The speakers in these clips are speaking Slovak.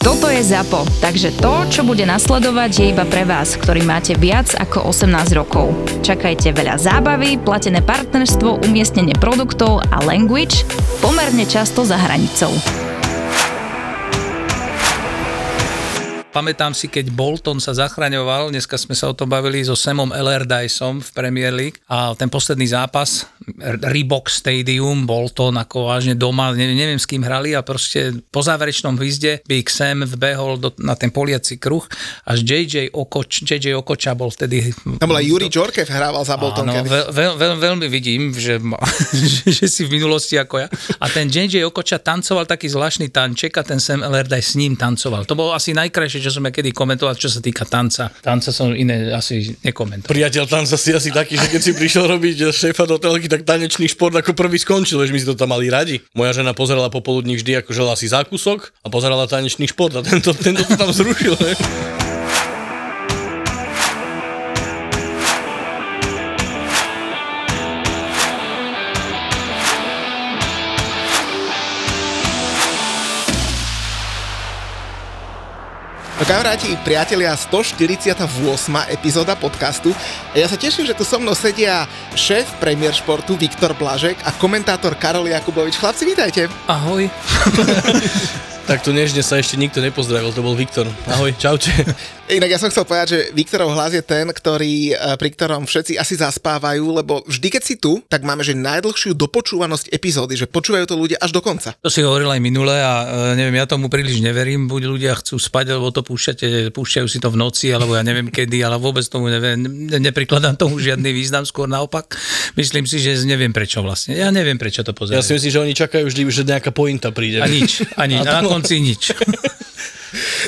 Toto je ZAPO, takže to, čo bude nasledovať, je iba pre vás, ktorý máte viac ako 18 rokov. Čakajte veľa zábavy, platené partnerstvo, umiestnenie produktov a language pomerne často za hranicou. Pamätám si, keď Bolton sa zachraňoval, dneska sme sa o tom bavili so Samom Allardyceom v Premier League a ten posledný zápas, Reebok Stadium, Bolton ako vážne doma, ne, neviem s kým hrali a proste po záverečnom hvizde Big Sam vbehol do, na ten poliaci kruh, až JJ, Okoč, JJ Okoča bol vtedy... Tam bola Juri Džorkev hrával za Bolton. Áno, veľ, veľ, veľ, veľmi vidím, že, že, že si v minulosti ako ja. A ten JJ Okoča tancoval taký zvláštny tanček a ten Sam Allardyce s ním tancoval. To bolo asi najkrajšie čo som ja kedy komentoval, čo sa týka tanca. Tanca som iné asi nekomentoval. Priateľ tanca si asi taký, že keď si prišiel robiť šéfa do telky, tak tanečný šport ako prvý skončil, že my si to tam mali radi. Moja žena pozerala popoludní vždy ako žela si zákusok a pozerala tanečný šport a tento, tento to tam zrušil. Ne? No kamaráti, priatelia, 148. epizóda podcastu. Ja sa teším, že tu so mnou sedia šéf Premier Športu Viktor Blažek a komentátor Karol Jakubovič. Chlapci, vítajte. Ahoj. Takto nežne sa ešte nikto nepozdravil, to bol Viktor. Ahoj, čaute. Inak ja som chcel povedať, že Viktorov hlas je ten, ktorý, e, pri ktorom všetci asi zaspávajú, lebo vždy, keď si tu, tak máme že najdlhšiu dopočúvanosť epizódy, že počúvajú to ľudia až do konca. To si hovoril aj minule a e, neviem, ja tomu príliš neverím, buď ľudia chcú spať, alebo to púšťate, púšťajú si to v noci, alebo ja neviem kedy, ale vôbec tomu neviem, neprikladám tomu žiadny význam, skôr naopak. Myslím si, že neviem prečo vlastne. Ja neviem, prečo to pozerajú. Ja si myslím, že oni čakajú vždy, že nejaká pointa príde. A nič, a na konci nič.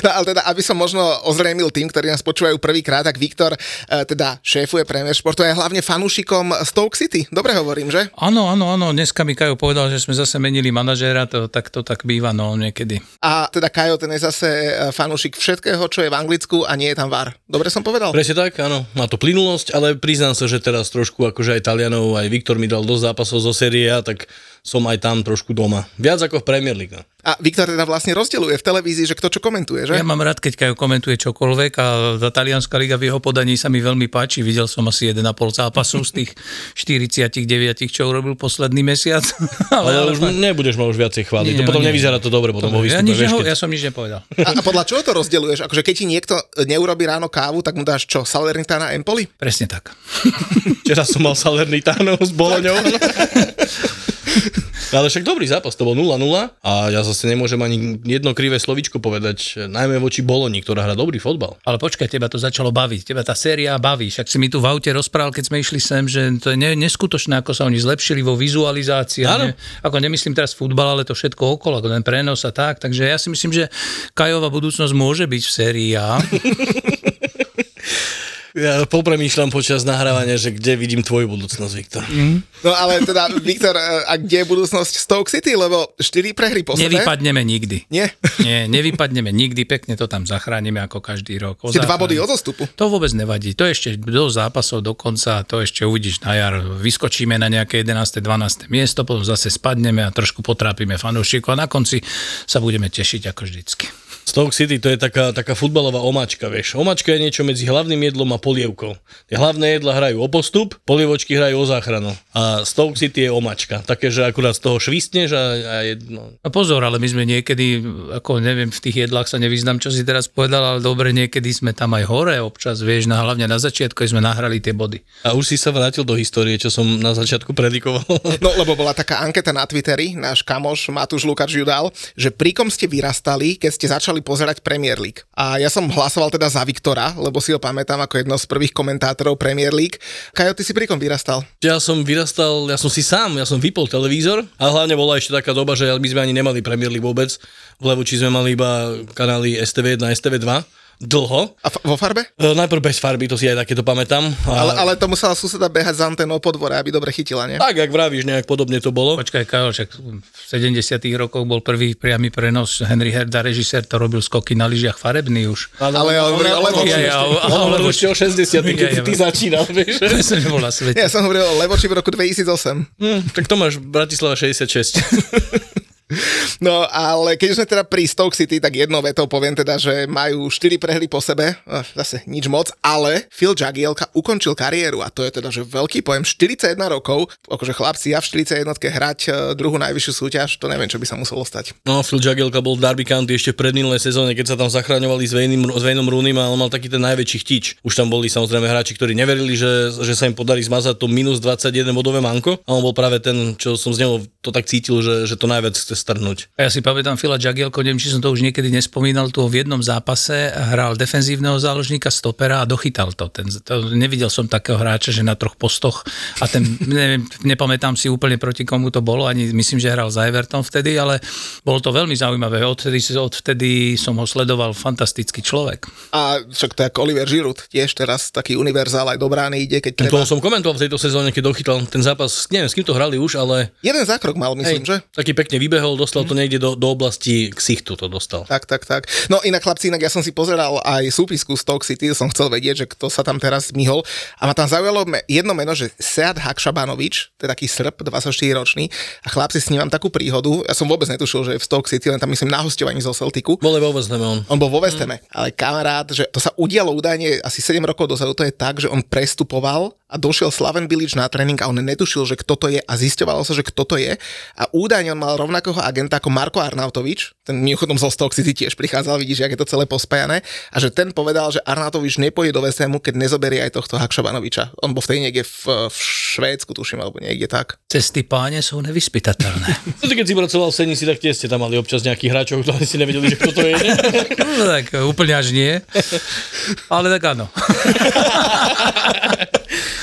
No ale teda, aby som možno ozrejmil tým, ktorí nás počúvajú prvýkrát, tak Viktor e, teda šéfuje Premier Športu a je hlavne fanúšikom Stoke City. Dobre hovorím, že? Áno, áno, áno. Dneska mi Kajo povedal, že sme zase menili manažéra, to, tak to tak býva, no niekedy. A teda Kajo, ten je zase e, fanúšik všetkého, čo je v Anglicku a nie je tam VAR. Dobre som povedal? Presne tak, áno. Má to plynulosť, ale priznám sa, že teraz trošku akože aj Talianov, aj Viktor mi dal dosť zápasov zo série, tak som aj tam trošku doma. Viac ako v Premier League. A Viktor teda vlastne rozdeľuje v televízii, že kto čo komentuje, že? Ja mám rád, keď Kajo komentuje čokoľvek a tá talianská liga v jeho podaní sa mi veľmi páči. Videl som asi 1,5 zápasu z tých 49, čo urobil posledný mesiac. ale, ale, už nebudeš ma už viacej chváliť. Nie, to potom nie. nevyzerá to dobre potom vo ja, nič neho, ja som nič nepovedal. A, a podľa čoho to rozdeľuješ? Akože keď ti niekto neurobi ráno kávu, tak mu dáš čo? Salernitana Empoli? Presne tak. Včera som mal Salernitano s Boloňou. Ale však dobrý zápas, to bol 0-0 a ja zase nemôžem ani jedno krivé slovičko povedať, najmä voči Boloni, ktorá hrá dobrý fotbal. Ale počkaj, teba to začalo baviť, teba tá séria baví, však si mi tu v aute rozprával, keď sme išli sem, že to je neskutočné, ako sa oni zlepšili vo vizualizácii. Ne, ako nemyslím teraz futbal, ale to všetko okolo, ako ten prenos a tak, takže ja si myslím, že Kajová budúcnosť môže byť v sérii A. Ja popremýšľam počas nahrávania, že kde vidím tvoju budúcnosť, Viktor. Mm. No ale teda, Viktor, a kde je budúcnosť Stoke City? Lebo 4 prehry posledné. Nevypadneme nikdy. Nie? Nie, nevypadneme nikdy, pekne to tam zachránime ako každý rok. Ste dva body od zostupu. To vôbec nevadí. To ešte do zápasov do konca, to ešte uvidíš na jar. Vyskočíme na nejaké 11. 12. miesto, potom zase spadneme a trošku potrápime fanúšikov a na konci sa budeme tešiť ako vždycky. Stoke City to je taká, taká futbalová omáčka, vieš. Omáčka je niečo medzi hlavným jedlom a polievkou. Tie hlavné jedla hrajú o postup, polievočky hrajú o záchranu. A Stoke City je omáčka. Také, že akurát z toho švistneš a, a jedno. A pozor, ale my sme niekedy, ako neviem, v tých jedlách sa nevyznam, čo si teraz povedal, ale dobre, niekedy sme tam aj hore občas, vieš, na, hlavne na začiatku sme nahrali tie body. A už si sa vrátil do histórie, čo som na začiatku predikoval. No, lebo bola taká anketa na Twitteri, náš kamoš Matúš Lukáč ju dal, že pri kom ste vyrastali, keď ste začali pozerať Premier League. A ja som hlasoval teda za Viktora, lebo si ho pamätám ako jedno z prvých komentátorov Premier League. Kajo, ty si pri kom vyrastal? Ja som vyrastal, ja som si sám, ja som vypol televízor a hlavne bola ešte taká doba, že my sme ani nemali Premier League vôbec. V Levoči sme mali iba kanály STV1 a STV2 dlho. A f- vo farbe? E, najprv bez farby, to si aj takéto pamätám. A... Ale, ale to musela suseda behať za antenou po dvore, aby dobre chytila, nie? Tak, jak vravíš, nejak podobne to bolo. Počkaj, Karol, však v 70 rokoch bol prvý priamy prenos. Henry Herda, režisér, to robil skoky na lyžiach farebný už. Ale ja, On ale hovoril ešte o 60 keď Ja, ty začínal, vieš. Ja som hovoril o Levoči v roku 2008. Hm, tak to máš Bratislava 66. No ale keď sme teda pri Stoke City, tak jednou vetou poviem teda, že majú 4 prehry po sebe, zase nič moc, ale Phil Jagielka ukončil kariéru a to je teda, že veľký pojem, 41 rokov, akože chlapci ja v 41 hrať eh, druhú najvyššiu súťaž, to neviem, čo by sa muselo stať. No, Phil Jagielka bol v Derby County ešte v predminulej sezóne, keď sa tam zachraňovali s Vejnom, s a on mal taký ten najväčší chtič. Už tam boli samozrejme hráči, ktorí neverili, že, že sa im podarí zmazať to minus 21 bodové manko a on bol práve ten, čo som z neho to tak cítil, že, že to najviac chce strhnúť. A ja si pamätám Fila Jagielko, neviem, či som to už niekedy nespomínal, tu v jednom zápase hral defenzívneho záložníka, stopera a dochytal to. Ten, to. Nevidel som takého hráča, že na troch postoch a ten, neviem, nepamätám si úplne proti komu to bolo, ani myslím, že hral za Everton vtedy, ale bolo to veľmi zaujímavé. Odvtedy, odvtedy som ho sledoval, fantastický človek. A však ako Oliver Giroud, tiež teraz taký univerzál aj do brány ide, keď treba. To som komentoval v tejto sezóne, keď dochytal ten zápas, neviem, s kým to hrali už, ale Jeden zákrok mal, myslím, že? taký pekne vybehol, dostal to niekde do, do oblasti ksichtu to dostal. Tak, tak, tak. No inak chlapci, inak ja som si pozeral aj súpisku Stoke City, som chcel vedieť, že kto sa tam teraz myhol. A ma tam zaujalo jedno meno, že Sead Hakšabanovič, to je taký Srb, 24-ročný. A chlapci s ním mám takú príhodu. Ja som vôbec netušil, že je v Stoke City, len tam myslím na hostovaní zo Celticu. Bol vo West on. On bol vo West Hame, ale kamarát, že to sa udialo údajne asi 7 rokov dozadu, to je tak, že on prestupoval a došiel Slaven Bilic na tréning a on netušil, že kto to je a zisťovalo sa, že kto to je. A údajne on mal rovnakého agenta ako Marko Arnautovič, ten mimochodom zo Stoke City tiež prichádzal, vidíš, jak je to celé pospajané, a že ten povedal, že Arnautovič nepôjde do Hamu, keď nezoberie aj tohto Hakšabanoviča. On bol vtedy niekde v, v Švédsku, tuším, alebo niekde tak. Cesty páne sú nevyspytateľné. No, keď si pracoval v Seni, si tak tie ste tam mali občas nejakých hráčov, ktorí si nevedeli, že kto to je. ne? no, tak úplne až nie, ale tak áno.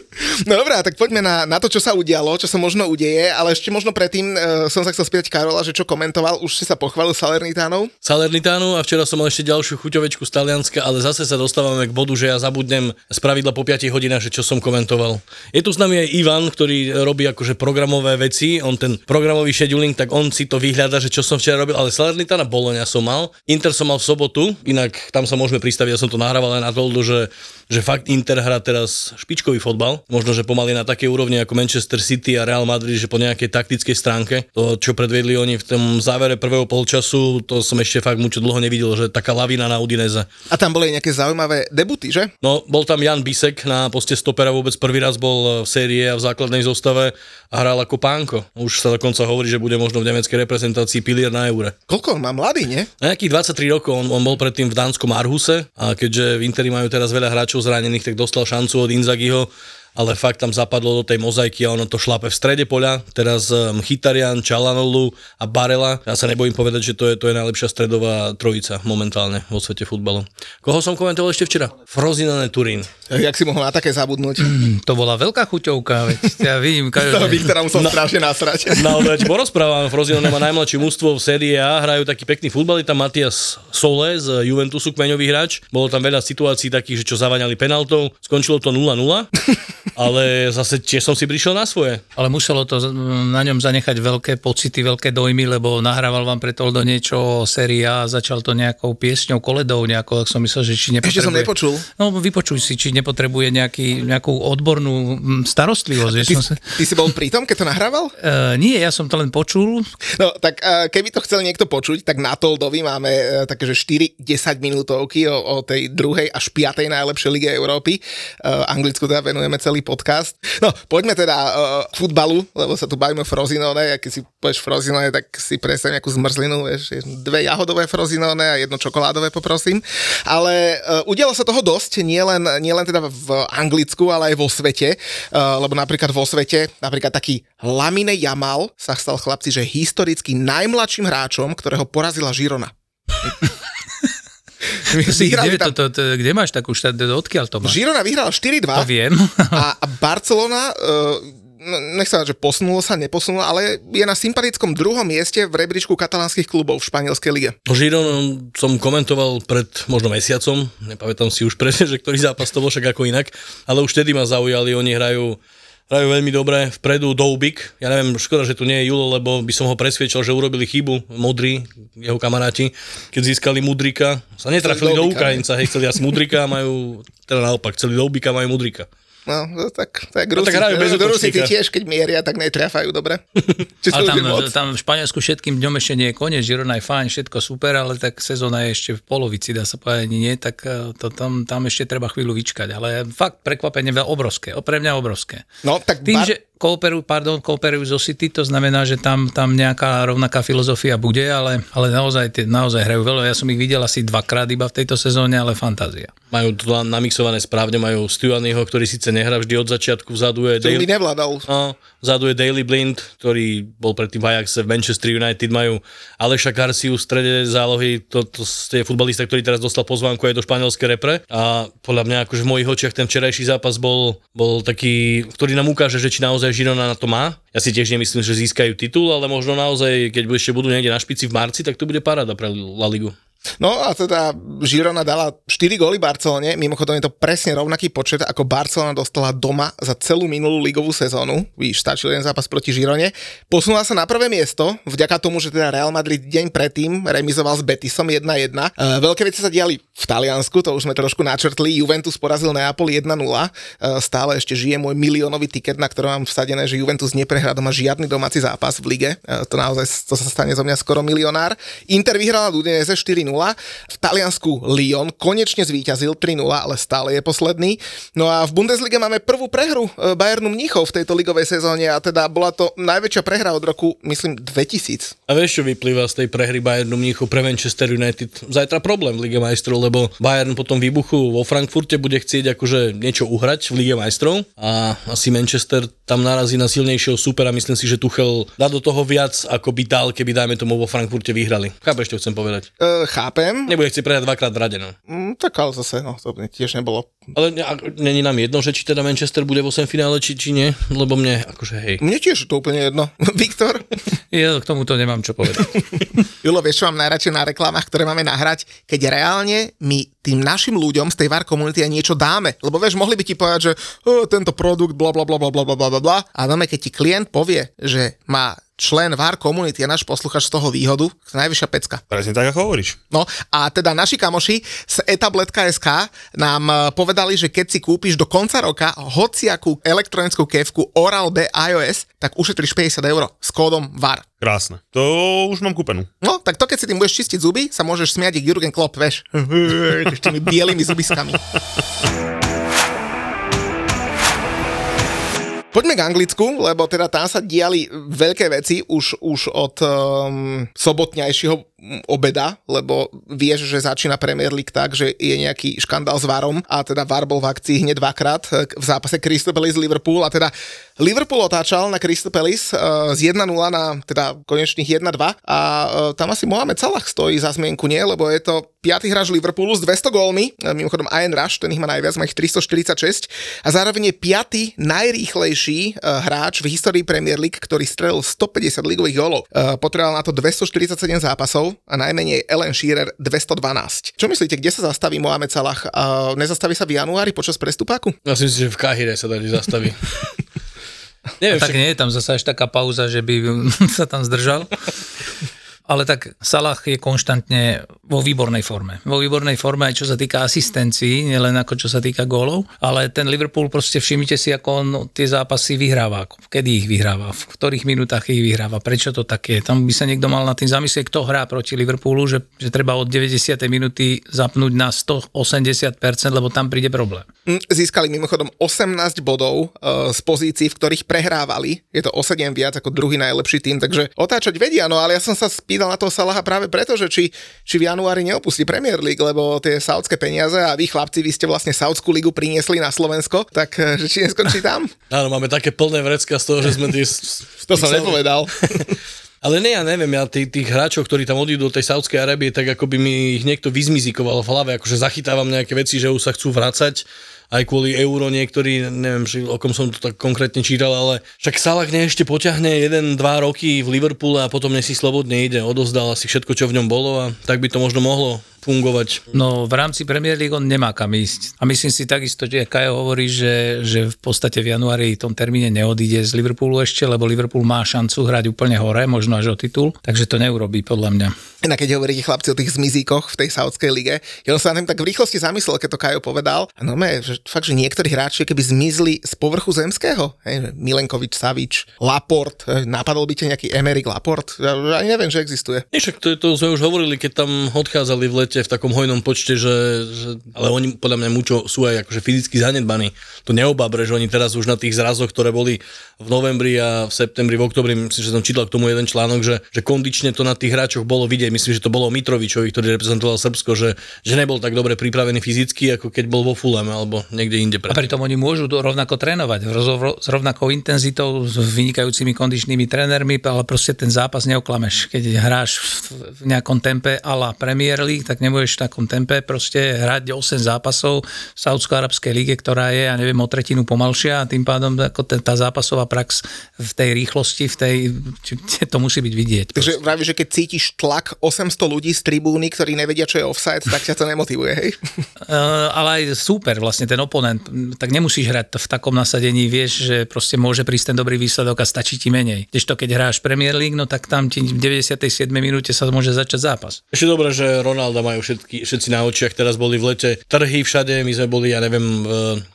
No dobré, tak poďme na, na to, čo sa udialo, čo sa možno udeje, ale ešte možno predtým uh, som sa chcel spýtať Karola, že čo komentoval, už si sa pochválil Salernitánov? Salernitánu a včera som mal ešte ďalšiu chuťovečku z Talianska, ale zase sa dostávame k bodu, že ja zabudnem z pravidla po 5 hodinách, že čo som komentoval. Je tu s nami aj Ivan, ktorý robí akože programové veci, on ten programový scheduling, tak on si to vyhľada, že čo som včera robil, ale Salernitána Boloňa som mal, Inter som mal v sobotu, inak tam sa môžeme pristaviť, ja som to nahrával aj na Toldu, že, že fakt Inter hrá teraz špičkový fotbal, možno, že pomaly na takej úrovni ako Manchester City a Real Madrid, že po nejakej taktickej stránke, to čo predvedli oni v tom závere prvého polčasu, to som ešte fakt mucho dlho nevidel, že taká lavina na Udineze. A tam boli nejaké zaujímavé debuty, že? No, bol tam Jan Bisek na poste stopera, vôbec prvý raz bol v série a v základnej zostave a hral ako pánko. Už sa dokonca hovorí, že bude možno v nemeckej reprezentácii pilier na eure. Koľko on má mladý, nie? Na nejakých 23 rokov, on, on bol predtým v dánskom Arhuse a keďže v Interi majú teraz veľa hráčov zranených, tak dostal šancu od Inzagiho ale fakt tam zapadlo do tej mozaiky a ono to šlape v strede poľa. Teraz Mchitarian, Čalanolu a Barela. Ja sa nebojím povedať, že to je, to je najlepšia stredová trojica momentálne vo svete futbalu. Koho som komentoval ešte včera? Frozinone Turín. Jak si mohol na také zabudnúť? To bola veľká chuťovka, veď ja vidím. To Viktora musel strašne nasrať. Naozaj ti porozprávam, Frozinone má najmladšie mužstvo v série A, hrajú taký pekný futbal, je tam Matias Sole z Juventusu, kmeňový hráč. Bolo tam veľa situácií takých, že čo zavaňali penaltou, skončilo to 0-0 ale zase tiež som si prišiel na svoje. Ale muselo to na ňom zanechať veľké pocity, veľké dojmy, lebo nahrával vám pre do niečo o sérii A začal to nejakou piesňou, koledou nejakou, tak som myslel, že či nepotrebuje... Ešte som nepočul. No vypočuj si, či nepotrebuje nejaký, nejakú odbornú mm, starostlivosť. Ty, som sa... ty si bol pri tom, keď to nahrával? Uh, nie, ja som to len počul. No tak uh, keby to chcel niekto počuť, tak na Toldovi máme uh, také, že 4 10 minútovky o, o tej druhej až 5. najlepšej lige Európy. Uh, Anglicku teda venujeme celý podcast. No, poďme teda uh, k futbalu, lebo sa tu bavíme o Frozinone, a keď si povieš Frozinone, tak si predstav nejakú zmrzlinu, vieš, dve jahodové Frozinone a jedno čokoládové poprosím. Ale uh, udialo sa toho dosť, nielen nie len teda v Anglicku, ale aj vo svete, uh, lebo napríklad vo svete, napríklad taký Lamine Jamal sa stal chlapci, že historicky najmladším hráčom, ktorého porazila Žirona. Kde, to, tam- to, to, kde máš takú štát, odkiaľ to máš? Žirona vyhrala 4-2 To viem. a, a Barcelona uh, nechcem že posunulo sa, neposunulo, ale je na sympatickom druhom mieste v rebríčku katalánskych klubov v španielskej lige. Žiron som komentoval pred možno mesiacom, nepamätám si už presne, že ktorý zápas to bol však ako inak, ale už vtedy ma zaujali, oni hrajú hrajú veľmi dobre, vpredu Doubik, ja neviem, škoda, že tu nie je Julo, lebo by som ho presviečal, že urobili chybu, Modri, jeho kamaráti, keď získali Mudrika, sa netrafili do Ukrajinca, hej, chceli asi Mudrika majú, teda naopak, chceli Doubika, majú Mudrika. No, tak, tak Rusi, no, tak hrajú bez Rusi tiež, keď mieria, tak netrafajú, dobre. ale tam, tam v Španielsku všetkým dňom ešte nie je koniec, Girona je fajn, všetko super, ale tak sezóna je ešte v polovici, dá sa povedať, nie, tak eh, to, tam, tam ešte treba chvíľu vyčkať, ale fakt prekvapenie veľmi obrovské, pre mňa obrovské. No, tak Tým, bar... že kooperujú, pardon, kooperujú zo City, to znamená, že tam, tam nejaká rovnaká filozofia bude, ale, ale naozaj, naozaj hrajú veľa. Ja som ich videl asi dvakrát iba v tejto sezóne, ale fantázia. Majú to namixované správne, majú Stuanyho, ktorý síce nehrá vždy od začiatku, vzadu je Daily... nevládal. No, vzadu je Daily Blind, ktorý bol predtým v Ajaxe v Manchester United, majú Aleša Garciu v strede zálohy, to, to je futbalista, ktorý teraz dostal pozvánku aj do španielskej repre a podľa mňa akože v mojich očiach ten včerajší zápas bol, bol taký, ktorý nám ukáže, že či naozaj Žirona na to má. Ja si tiež nemyslím, že získajú titul, ale možno naozaj, keď ešte budú niekde na špici v marci, tak to bude paráda pre La Ligu. No a teda Girona dala 4 góly Barcelone, mimochodom je to presne rovnaký počet, ako Barcelona dostala doma za celú minulú ligovú sezónu. Víš, stačil jeden zápas proti Girone. Posunula sa na prvé miesto, vďaka tomu, že teda Real Madrid deň predtým remizoval s Betisom 1-1. E, veľké veci sa diali v Taliansku, to už sme trošku načrtli. Juventus porazil Neapol 1-0. E, stále ešte žije môj miliónový tiket, na ktorom mám vsadené, že Juventus neprehrá doma žiadny domáci zápas v lige. E, to naozaj to sa stane zo mňa skoro milionár. Inter vyhrala Udinese 4 v Taliansku Lyon konečne zvíťazil 3-0, ale stále je posledný. No a v Bundeslige máme prvú prehru e, Bayernu Mníchov v tejto ligovej sezóne a teda bola to najväčšia prehra od roku, myslím, 2000. A vieš, čo vyplýva z tej prehry Bayernu Mníchov pre Manchester United? Zajtra problém v Lige majstrov, lebo Bayern potom výbuchu vo Frankfurte bude chcieť akože niečo uhrať v Lige majstrov a asi Manchester tam narazí na silnejšieho supera. Myslím si, že Tuchel dá do toho viac, ako by dal, keby dajme tomu vo Frankfurte vyhrali. Chápeš, čo chcem povedať? Chápem. Nebude chcieť prehrať dvakrát v rade, no. Mm, tak ale zase, no, to tiež nebolo. Ale není nám jedno, že či teda Manchester bude v 8 finále, či, či nie, lebo mne, akože hej. Mne tiež to úplne jedno. Viktor? Ja k tomuto nemám čo povedať. Julo, vieš, čo mám najradšej na reklamách, ktoré máme nahrať, keď reálne my tým našim ľuďom z tej VAR komunity aj niečo dáme. Lebo vieš, mohli by ti povedať, že oh, tento produkt, bla bla bla bla bla bla bla bla. A dáme, keď ti klient povie, že má člen VAR komunity a náš posluchač z toho výhodu, najvyššia pecka. Presne tak, ako hovoríš. No a teda naši kamoši z etablet.sk nám e, povedali, že keď si kúpiš do konca roka hociakú elektronickú kevku Oral-B iOS, tak ušetríš 50 eur s kódom VAR. Krásne. To už mám kúpenú. No, tak to keď si tým budeš čistiť zuby, sa môžeš smiať Jurgen Klopp, vieš. S tými bielými zubiskami. Poďme k Anglicku, lebo teda tam sa diali veľké veci už, už od um, sobotňajšieho obeda, lebo vieš, že začína Premier League tak, že je nejaký škandál s Varom a teda Var bol v akcii hneď dvakrát eh, v zápase Crystal Palace Liverpool a teda Liverpool otáčal na Crystal Palace uh, z 1-0 na teda konečných 1-2 a uh, tam asi Mohamed Salah stojí za zmienku, nie? Lebo je to piatý hráč Liverpoolu s 200 gólmi, uh, mimochodom Ian Rush, ten ich má najviac, má ich 346 a zároveň je piatý najrýchlejší uh, hráč v histórii Premier League, ktorý strelil 150 ligových gólov. Uh, potreboval na to 247 zápasov a najmenej Ellen Shearer 212. Čo myslíte, kde sa zastaví Mohamed Salah? Uh, nezastaví sa v januári počas prestupáku? Ja si myslím, že v Kahire sa tady zastaví. Neviem, tak nie je tam zase až taká pauza, že by sa tam zdržal ale tak Salah je konštantne vo výbornej forme. Vo výbornej forme aj čo sa týka asistencií, nielen ako čo sa týka gólov, ale ten Liverpool proste všimnite si, ako on tie zápasy vyhráva, kedy ich vyhráva, v ktorých minútach ich vyhráva, prečo to tak je. Tam by sa niekto mal na tým zamyslieť, kto hrá proti Liverpoolu, že, že treba od 90. minúty zapnúť na 180%, lebo tam príde problém. Mm, získali mimochodom 18 bodov uh, z pozícií, v ktorých prehrávali. Je to o 7 viac ako druhý najlepší tým, takže otáčať vedia, no ale ja som sa spýtal spýtal na toho Salaha práve preto, že či, či v januári neopustí Premier League, lebo tie saudské peniaze a vy chlapci, vy ste vlastne Saudskú ligu priniesli na Slovensko, tak eh, že či neskončí tam? Áno, máme také plné vrecka z toho, že sme tí... to som nepovedal. Ale ne, ja neviem, ja tých, tých hráčov, ktorí tam odídu do tej Saudskej Arábie, tak ako by mi ich niekto vyzmizikoval v hlave, akože zachytávam nejaké veci, že už sa chcú vrácať aj kvôli euro niektorí, neviem, či, o kom som to tak konkrétne čítal, ale však Salah ne ešte poťahne 1-2 roky v Liverpoole a potom nesi slobodne ide, odozdal asi všetko, čo v ňom bolo a tak by to možno mohlo fungovať. No v rámci Premier League on nemá kam ísť. A myslím si takisto, že Kajo hovorí, že, že v podstate v januári tom termíne neodíde z Liverpoolu ešte, lebo Liverpool má šancu hrať úplne hore, možno až o titul, takže to neurobí podľa mňa. Inak keď hovoríte chlapci o tých zmizíkoch v tej saudskej lige, ja som sa na tým tak v rýchlosti zamyslel, keď to Kajo povedal. No me, že fakt, že niektorí hráči keby zmizli z povrchu zemského. Hej, Milenkovič, Savič, Laport, napadol by ťa nejaký Emerik Laport? Ja ani neviem, že existuje. Nie, však to, to sme už hovorili, keď tam odchádzali v lete v takom hojnom počte, že, že ale oni podľa mňa mučo sú aj akože fyzicky zanedbaní. To neobabre, že oni teraz už na tých zrazoch, ktoré boli v novembri a v septembri, v oktobri, myslím, že som čítal k tomu jeden článok, že, že kondične to na tých hráčoch bolo vidieť. Myslím, že to bolo Mitrovičovi, ktorý reprezentoval Srbsko, že, že nebol tak dobre pripravený fyzicky, ako keď bol vo Fulham alebo niekde inde. A pritom oni môžu rovnako trénovať, s rovnakou intenzitou, s vynikajúcimi kondičnými trénermi, ale proste ten zápas neoklameš. Keď hráš v nejakom tempe ala Premier League, tak nebudeš takom tempe proste hrať 8 zápasov v Saudsko-Arabskej lige, ktorá je, ja neviem, o tretinu pomalšia a tým pádom ako tá zápasová prax v tej rýchlosti, v tej, to musí byť vidieť. Takže vraví, že keď cítiš tlak 800 ľudí z tribúny, ktorí nevedia, čo je offside, tak ťa to nemotivuje, hej? Uh, ale aj super, vlastne ten oponent, tak nemusíš hrať v takom nasadení, vieš, že proste môže prísť ten dobrý výsledok a stačí ti menej. to, keď hráš Premier League, no tak tam ti v 97. minúte sa môže začať zápas. Ešte dobré, že Ronaldo majú všetky, všetci na očiach, teraz boli v lete trhy všade, my sme boli, ja neviem,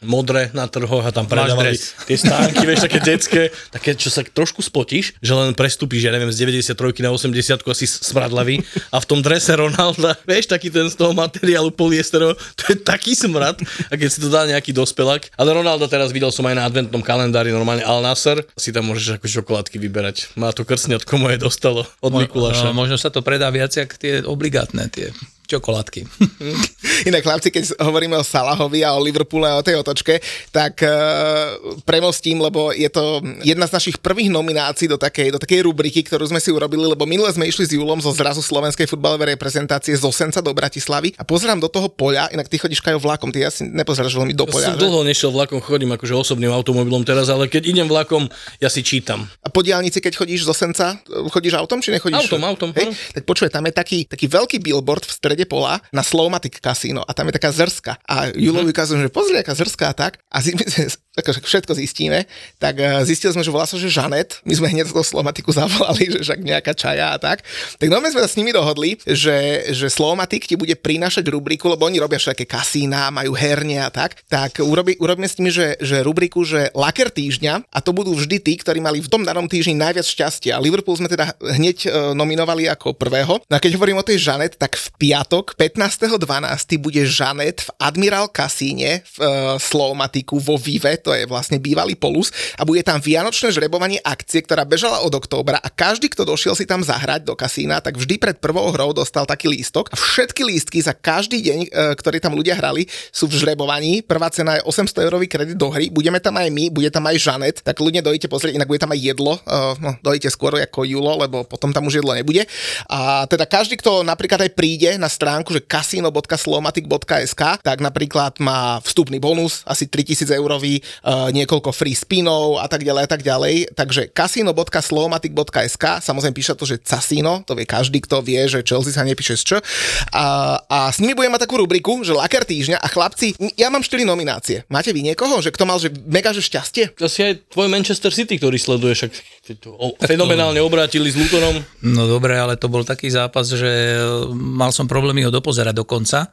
modre na trhoch a tam predávali tie stánky, vieš, také detské, také, čo sa trošku spotíš, že len prestúpiš, ja neviem, z 93 na 80 asi smradlavý. A v tom drese Ronalda, vieš, taký ten z toho materiálu poliestero, to je taký smrad, a keď si to dá nejaký dospelák. Ale Ronaldo teraz videl som aj na adventnom kalendári normálne Al Nasser, si tam môžeš ako čokoládky vyberať. Má to krsňatko moje dostalo od Mikuláša. No, možno sa to predá viac, ako tie obligátne, tie čokoládky. Inak chlapci, keď hovoríme o Salahovi a o Liverpoole a o tej otočke, tak uh, premostím, lebo je to jedna z našich prvých nominácií do takej, do takej rubriky, ktorú sme si urobili, lebo minule sme išli s Julom zo zrazu slovenskej futbalovej reprezentácie z Osenca do Bratislavy a pozerám do toho poľa, inak ty chodíš kajo vlakom, ty asi nepozeráš veľmi do poľa. Ja som dlho nešiel vlakom, chodím akože osobným automobilom teraz, ale keď idem vlakom, ja si čítam. A po diálnici, keď chodíš z Osenca, chodíš autom či nechodíš? Autom, autom. Hej? Tak počuje, tam je taký, taký veľký billboard v strede strede pola na Slowmatic kasíno a tam je taká zrska. A Julovi mm-hmm. ukazujem, že pozri, aká zrska a tak. A zi- akože všetko zistíme, tak uh, zistili sme, že volá sa, že Žanet. My sme hneď do Slovmatiku zavolali, že však nejaká čaja a tak. Tak no, my sme sa s nimi dohodli, že, že Slomatik ti bude prinášať rubriku, lebo oni robia všetké kasína, majú herne a tak. Tak urobi, urobíme s nimi, že, že rubriku, že laker týždňa a to budú vždy tí, ktorí mali v tom danom týždni najviac šťastia. Liverpool sme teda hneď uh, nominovali ako prvého. No a keď hovorím o tej Žanet, tak v piatok 15.12. bude Žanet v Admiral Kasíne v uh, Slovmatiku vo Vive to je vlastne bývalý Polus a bude tam vianočné žrebovanie akcie, ktorá bežala od októbra a každý, kto došiel si tam zahrať do kasína, tak vždy pred prvou hrou dostal taký lístok a všetky lístky za každý deň, e, ktorý tam ľudia hrali, sú v žrebovaní. Prvá cena je 800 eurový kredit do hry, budeme tam aj my, bude tam aj Žanet, tak ľudia dojite pozrieť, inak bude tam aj jedlo, e, no, dojite skôr ako Julo, lebo potom tam už jedlo nebude. A teda každý, kto napríklad aj príde na stránku, že casino.slomatic.sk, tak napríklad má vstupný bonus, asi 3000 eurový, niekoľko free spinov a tak ďalej a tak ďalej. Takže casino.slomatic.sk, samozrejme píše to, že casino, to vie každý, kto vie, že Chelsea sa nepíše z čo. A, a s nimi budem mať takú rubriku, že laker týždňa a chlapci, ja mám 4 nominácie. Máte vy niekoho, že kto mal že mega že šťastie? Asi aj tvoj Manchester City, ktorý sleduješ, fenomenálne obrátili s Lutonom. No dobre, ale to bol taký zápas, že mal som problémy ho dopozerať do konca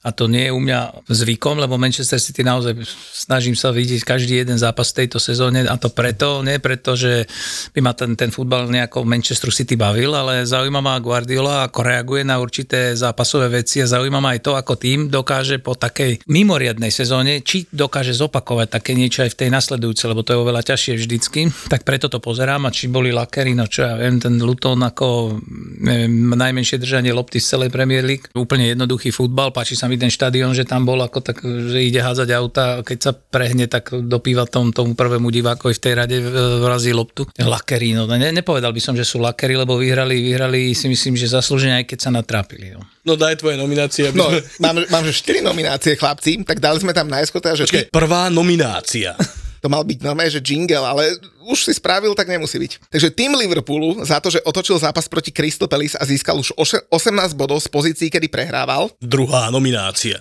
a to nie je u mňa zvykom, lebo Manchester City naozaj snažím sa vidieť každý jeden zápas v tejto sezóne a to preto, nie preto, že by ma ten, ten futbal nejako Manchester City bavil, ale zaujíma ma Guardiola, ako reaguje na určité zápasové veci a zaujíma ma aj to, ako tým dokáže po takej mimoriadnej sezóne, či dokáže zopakovať také niečo aj v tej nasledujúcej, lebo to je oveľa ťažšie vždycky, tak preto to pozerám a či boli lakery, no čo ja viem, ten Luton ako neviem, najmenšie držanie lopty z celej Premier League, úplne jednoduchý futbal, páči sa známy ten štadión, že tam bol ako tak, že ide hádzať auta a keď sa prehne, tak dopíva tom, tomu prvému divákovi v tej rade vrazí loptu. Lakery, no ne, nepovedal by som, že sú lakery, lebo vyhrali, vyhrali si myslím, že zaslúžene, aj keď sa natrápili. No. No daj tvoje nominácie. Aby No, sme... mám, mám že 4 nominácie, chlapci, tak dali sme tam najskôr teda, že Počkaj, prvá nominácia. to mal byť normálne, že jingle, ale už si spravil, tak nemusí byť. Takže tým Liverpoolu za to, že otočil zápas proti Crystal Palace a získal už oše- 18 bodov z pozícií, kedy prehrával, Druhá nominácia.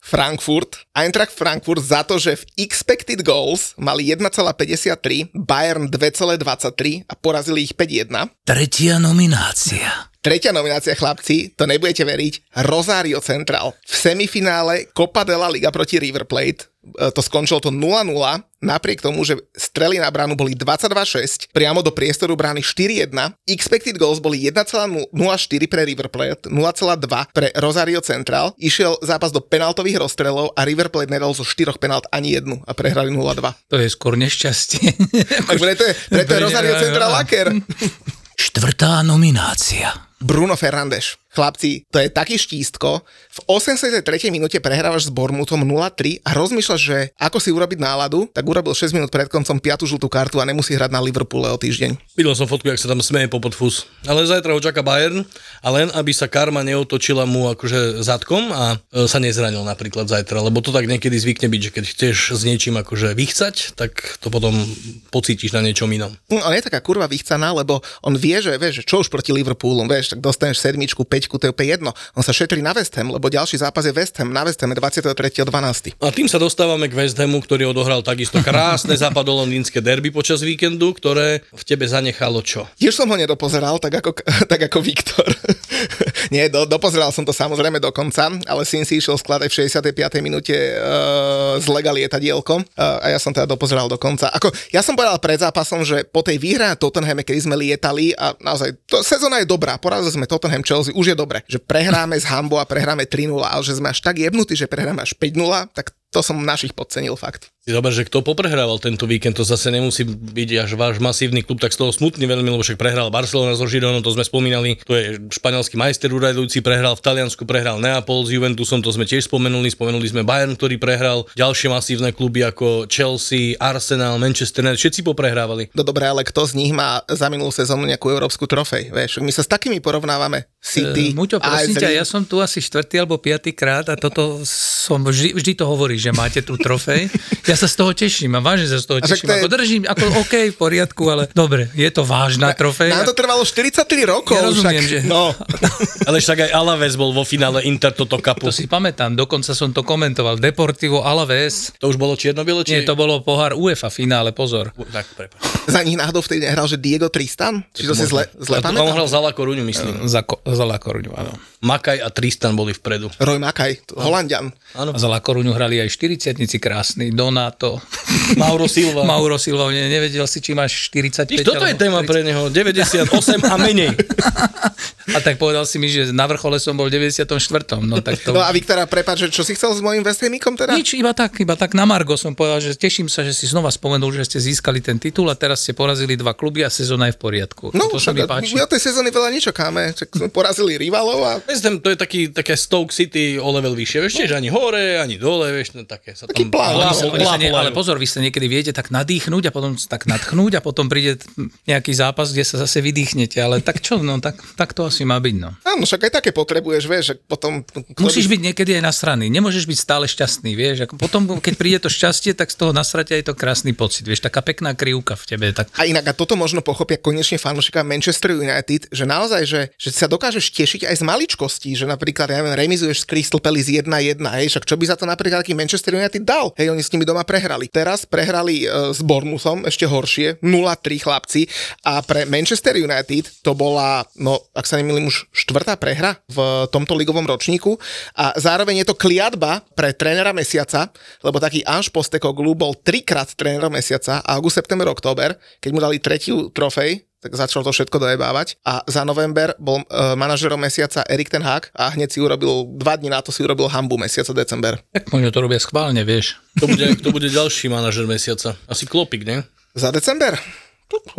Frankfurt, Eintracht Frankfurt za to, že v expected goals mali 1,53, Bayern 2,23 a porazili ich 5-1. Tretia nominácia. Tretia nominácia, chlapci, to nebudete veriť, Rosario Central. V semifinále Copa de la Liga proti River Plate, e, to skončilo to 0-0, napriek tomu, že strely na bránu boli 22-6, priamo do priestoru brány 4-1, expected goals boli 1,04 pre River Plate, 0,2 pre Rosario Central, išiel zápas do penaltových rozstrelov a River Plate nedal zo 4 penalt ani jednu a prehrali 0-2. To je skôr nešťastie. Tak preto je, preto je Rosario Central laker. Štvrtá nominácia. Bruno Fernández. Chlapci, to je taký štístko. V 83. minúte prehrávaš s Bormutom 0-3 a rozmýšľaš, že ako si urobiť náladu, tak urobil 6 minút pred koncom 5. žltú kartu a nemusí hrať na Liverpoole o týždeň. Videl som fotku, jak sa tam smeje po podfus. Ale zajtra ho čaká Bayern a len aby sa karma neotočila mu akože zadkom a e, sa nezranil napríklad zajtra, lebo to tak niekedy zvykne byť, že keď chceš s niečím akože vychcať, tak to potom pocítiš na niečom inom. Hm, On je taká kurva vychcaná, lebo on vie, že, vieš, čo už proti Liverpoolu, vieš, tak dostaneš sedmičku, peťku, to je úplne jedno. On sa šetrí na West Ham, lebo ďalší zápas je West Ham, na West Ham 23.12. A tým sa dostávame k West Hamu, ktorý odohral takisto krásne západolondínske derby počas víkendu, ktoré v tebe zanechalo čo? Tiež som ho nedopozeral, tak ako, tak ako Viktor. Nie, do, dopozeral som to samozrejme do konca, ale syn si išiel skladať v 65. minúte uh, z Lega lietadielko uh, a ja som teda dopozeral do konca. Ako, ja som povedal pred zápasom, že po tej výhre Tottenhame, kedy sme lietali a naozaj, to, sezóna je dobrá, porazili sme Tottenham Chelsea, už je dobre, že prehráme z Hambo a prehráme 3-0, ale že sme až tak jebnutí, že prehráme až 5-0, tak to som našich podcenil fakt. Si dobre, že kto poprehrával tento víkend, to zase nemusí byť až váš masívny klub, tak z toho smutný veľmi, lebo však prehral Barcelona so Žironom, to sme spomínali, to je španielský majster uradujúci, prehral v Taliansku, prehral Neapol s Juventusom, to sme tiež spomenuli, spomenuli sme Bayern, ktorý prehral, ďalšie masívne kluby ako Chelsea, Arsenal, Manchester United, všetci poprehrávali. No dobre, ale kto z nich má za minulú sezónu nejakú európsku trofej? Vieš, my sa s takými porovnávame. City, E, Muťo, prosím ťa, ja som tu asi štvrtý alebo piatý krát a toto som vždy, vždy to hovorí, že máte tu trofej. Ja sa z toho teším a vážne sa z toho teším. to je- Ako držím, ako OK, v poriadku, ale dobre, je to vážna trofej. Nám to trvalo 43 rokov. Ja rozumiem, však, že- No, Ale však aj Alaves bol vo finále Inter toto kapu. To si pamätám, dokonca som to komentoval. Deportivo Alaves, To už bolo čierno-biele? nie, to bolo pohár UEFA finále, pozor. Tak, prepáč. za nich náhodou vtedy nehral, že Diego Tristan? Či to si zle, zle On pamätám? hral za La Coruñu, myslím. Za, ko- za La Coruñu, áno. Makaj a Tristan boli vpredu. Roy Makaj, Holandian. Áno. A za La Coruñu hrali aj 40 krásny, Donato, Mauro Silva. Mauro Silva, ne, nevedel si, či máš 45 Víš, toto je téma 30. pre neho. 98 a menej. A tak povedal si mi, že na vrchole som bol v 94. No tak to... No a Viktora, prepáč, že čo si chcel s mojím West Hamikom teda? Nič, iba tak, iba tak na Margo som povedal, že teším sa, že si znova spomenul, že ste získali ten titul a teraz ste porazili dva kluby a sezóna je v poriadku. No, to sa mi páči. my od tej sezóny veľa nečakáme. Čak sme porazili rivalov a to je taký, také Stoke City o level vyššie. Vieš, tiež ani hore, ani dole, vieš, no, také sa tam... plán. Ale, Plápol- ale, ale, ale pozor, vy ste niekedy viete tak nadýchnúť a potom tak nadchnúť a potom príde nejaký zápas, kde sa zase vydýchnete. Ale tak čo, no tak, tak to asi má byť. No. áno, však aj také potrebuješ, vieš, že potom... Musíš byť niekedy aj nasraný, nemôžeš byť stále šťastný, vieš. Ako potom, keď príde to šťastie, tak z toho nasrate aj to krásny pocit, vieš, taká pekná krivka v tebe. Tak... A inak, a toto možno pochopia konečne fanúšika Manchester United, že naozaj, že, že sa dokážeš tešiť aj z maličkostí, že napríklad, ja neviem, remizuješ s Crystal Palace 1-1, hej, však čo by za to napríklad taký Manchester United dal? Hej, oni s nimi doma prehrali. Teraz prehrali e, s Bournemouthom, ešte horšie, 0-3 chlapci a pre Manchester United to bola, no, ak sa nemýlim, už štvrtá prehra v tomto ligovom ročníku a zároveň je to kliatba pre trénera mesiaca, lebo taký Ange Postecoglou bol trikrát trénerom mesiaca, august, september, október, keď mu dali tretiu trofej, tak začal to všetko dojebávať. A za november bol uh, manažerom mesiaca Erik ten Hag a hneď si urobil, dva dní na to si urobil hambu mesiaca december. Tak možno to robia schválne, vieš. To bude, to bude ďalší manažer mesiaca. Asi Klopik, ne? Za december?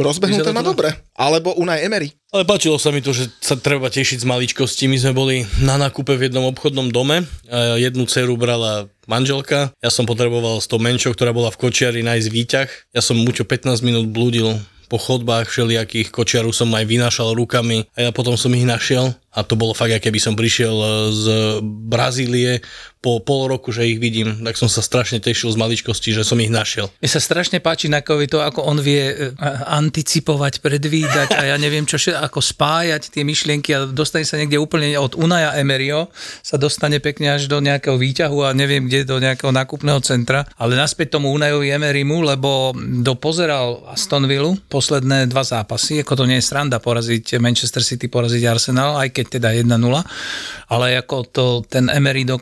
Rozbehnuté má dobre. Alebo Unai Emery. Ale páčilo sa mi to, že sa treba tešiť z maličkosti. My sme boli na nákupe v jednom obchodnom dome. A jednu dceru brala manželka. Ja som potreboval s tou menšou, ktorá bola v kočiari, nájsť výťah. Ja som muťo 15 minút blúdil po chodbách všelijakých kočiarov som aj vynášal rukami a ja potom som ich našiel a to bolo fakt, aké by som prišiel e, z Brazílie po pol roku, že ich vidím, tak som sa strašne tešil z maličkosti, že som ich našiel. Mne sa strašne páči Nakovi to, ako on vie e, anticipovať, predvídať a ja neviem čo, ako spájať tie myšlienky a dostane sa niekde úplne od Unaja Emerio, sa dostane pekne až do nejakého výťahu a neviem kde, do nejakého nákupného centra, ale naspäť tomu Unajovi Emerimu, lebo dopozeral Aston Villa posledné dva zápasy, ako to nie je sranda poraziť Manchester City, poraziť Arsenal, aj keď teda 1-0, ale ako to ten Emery do,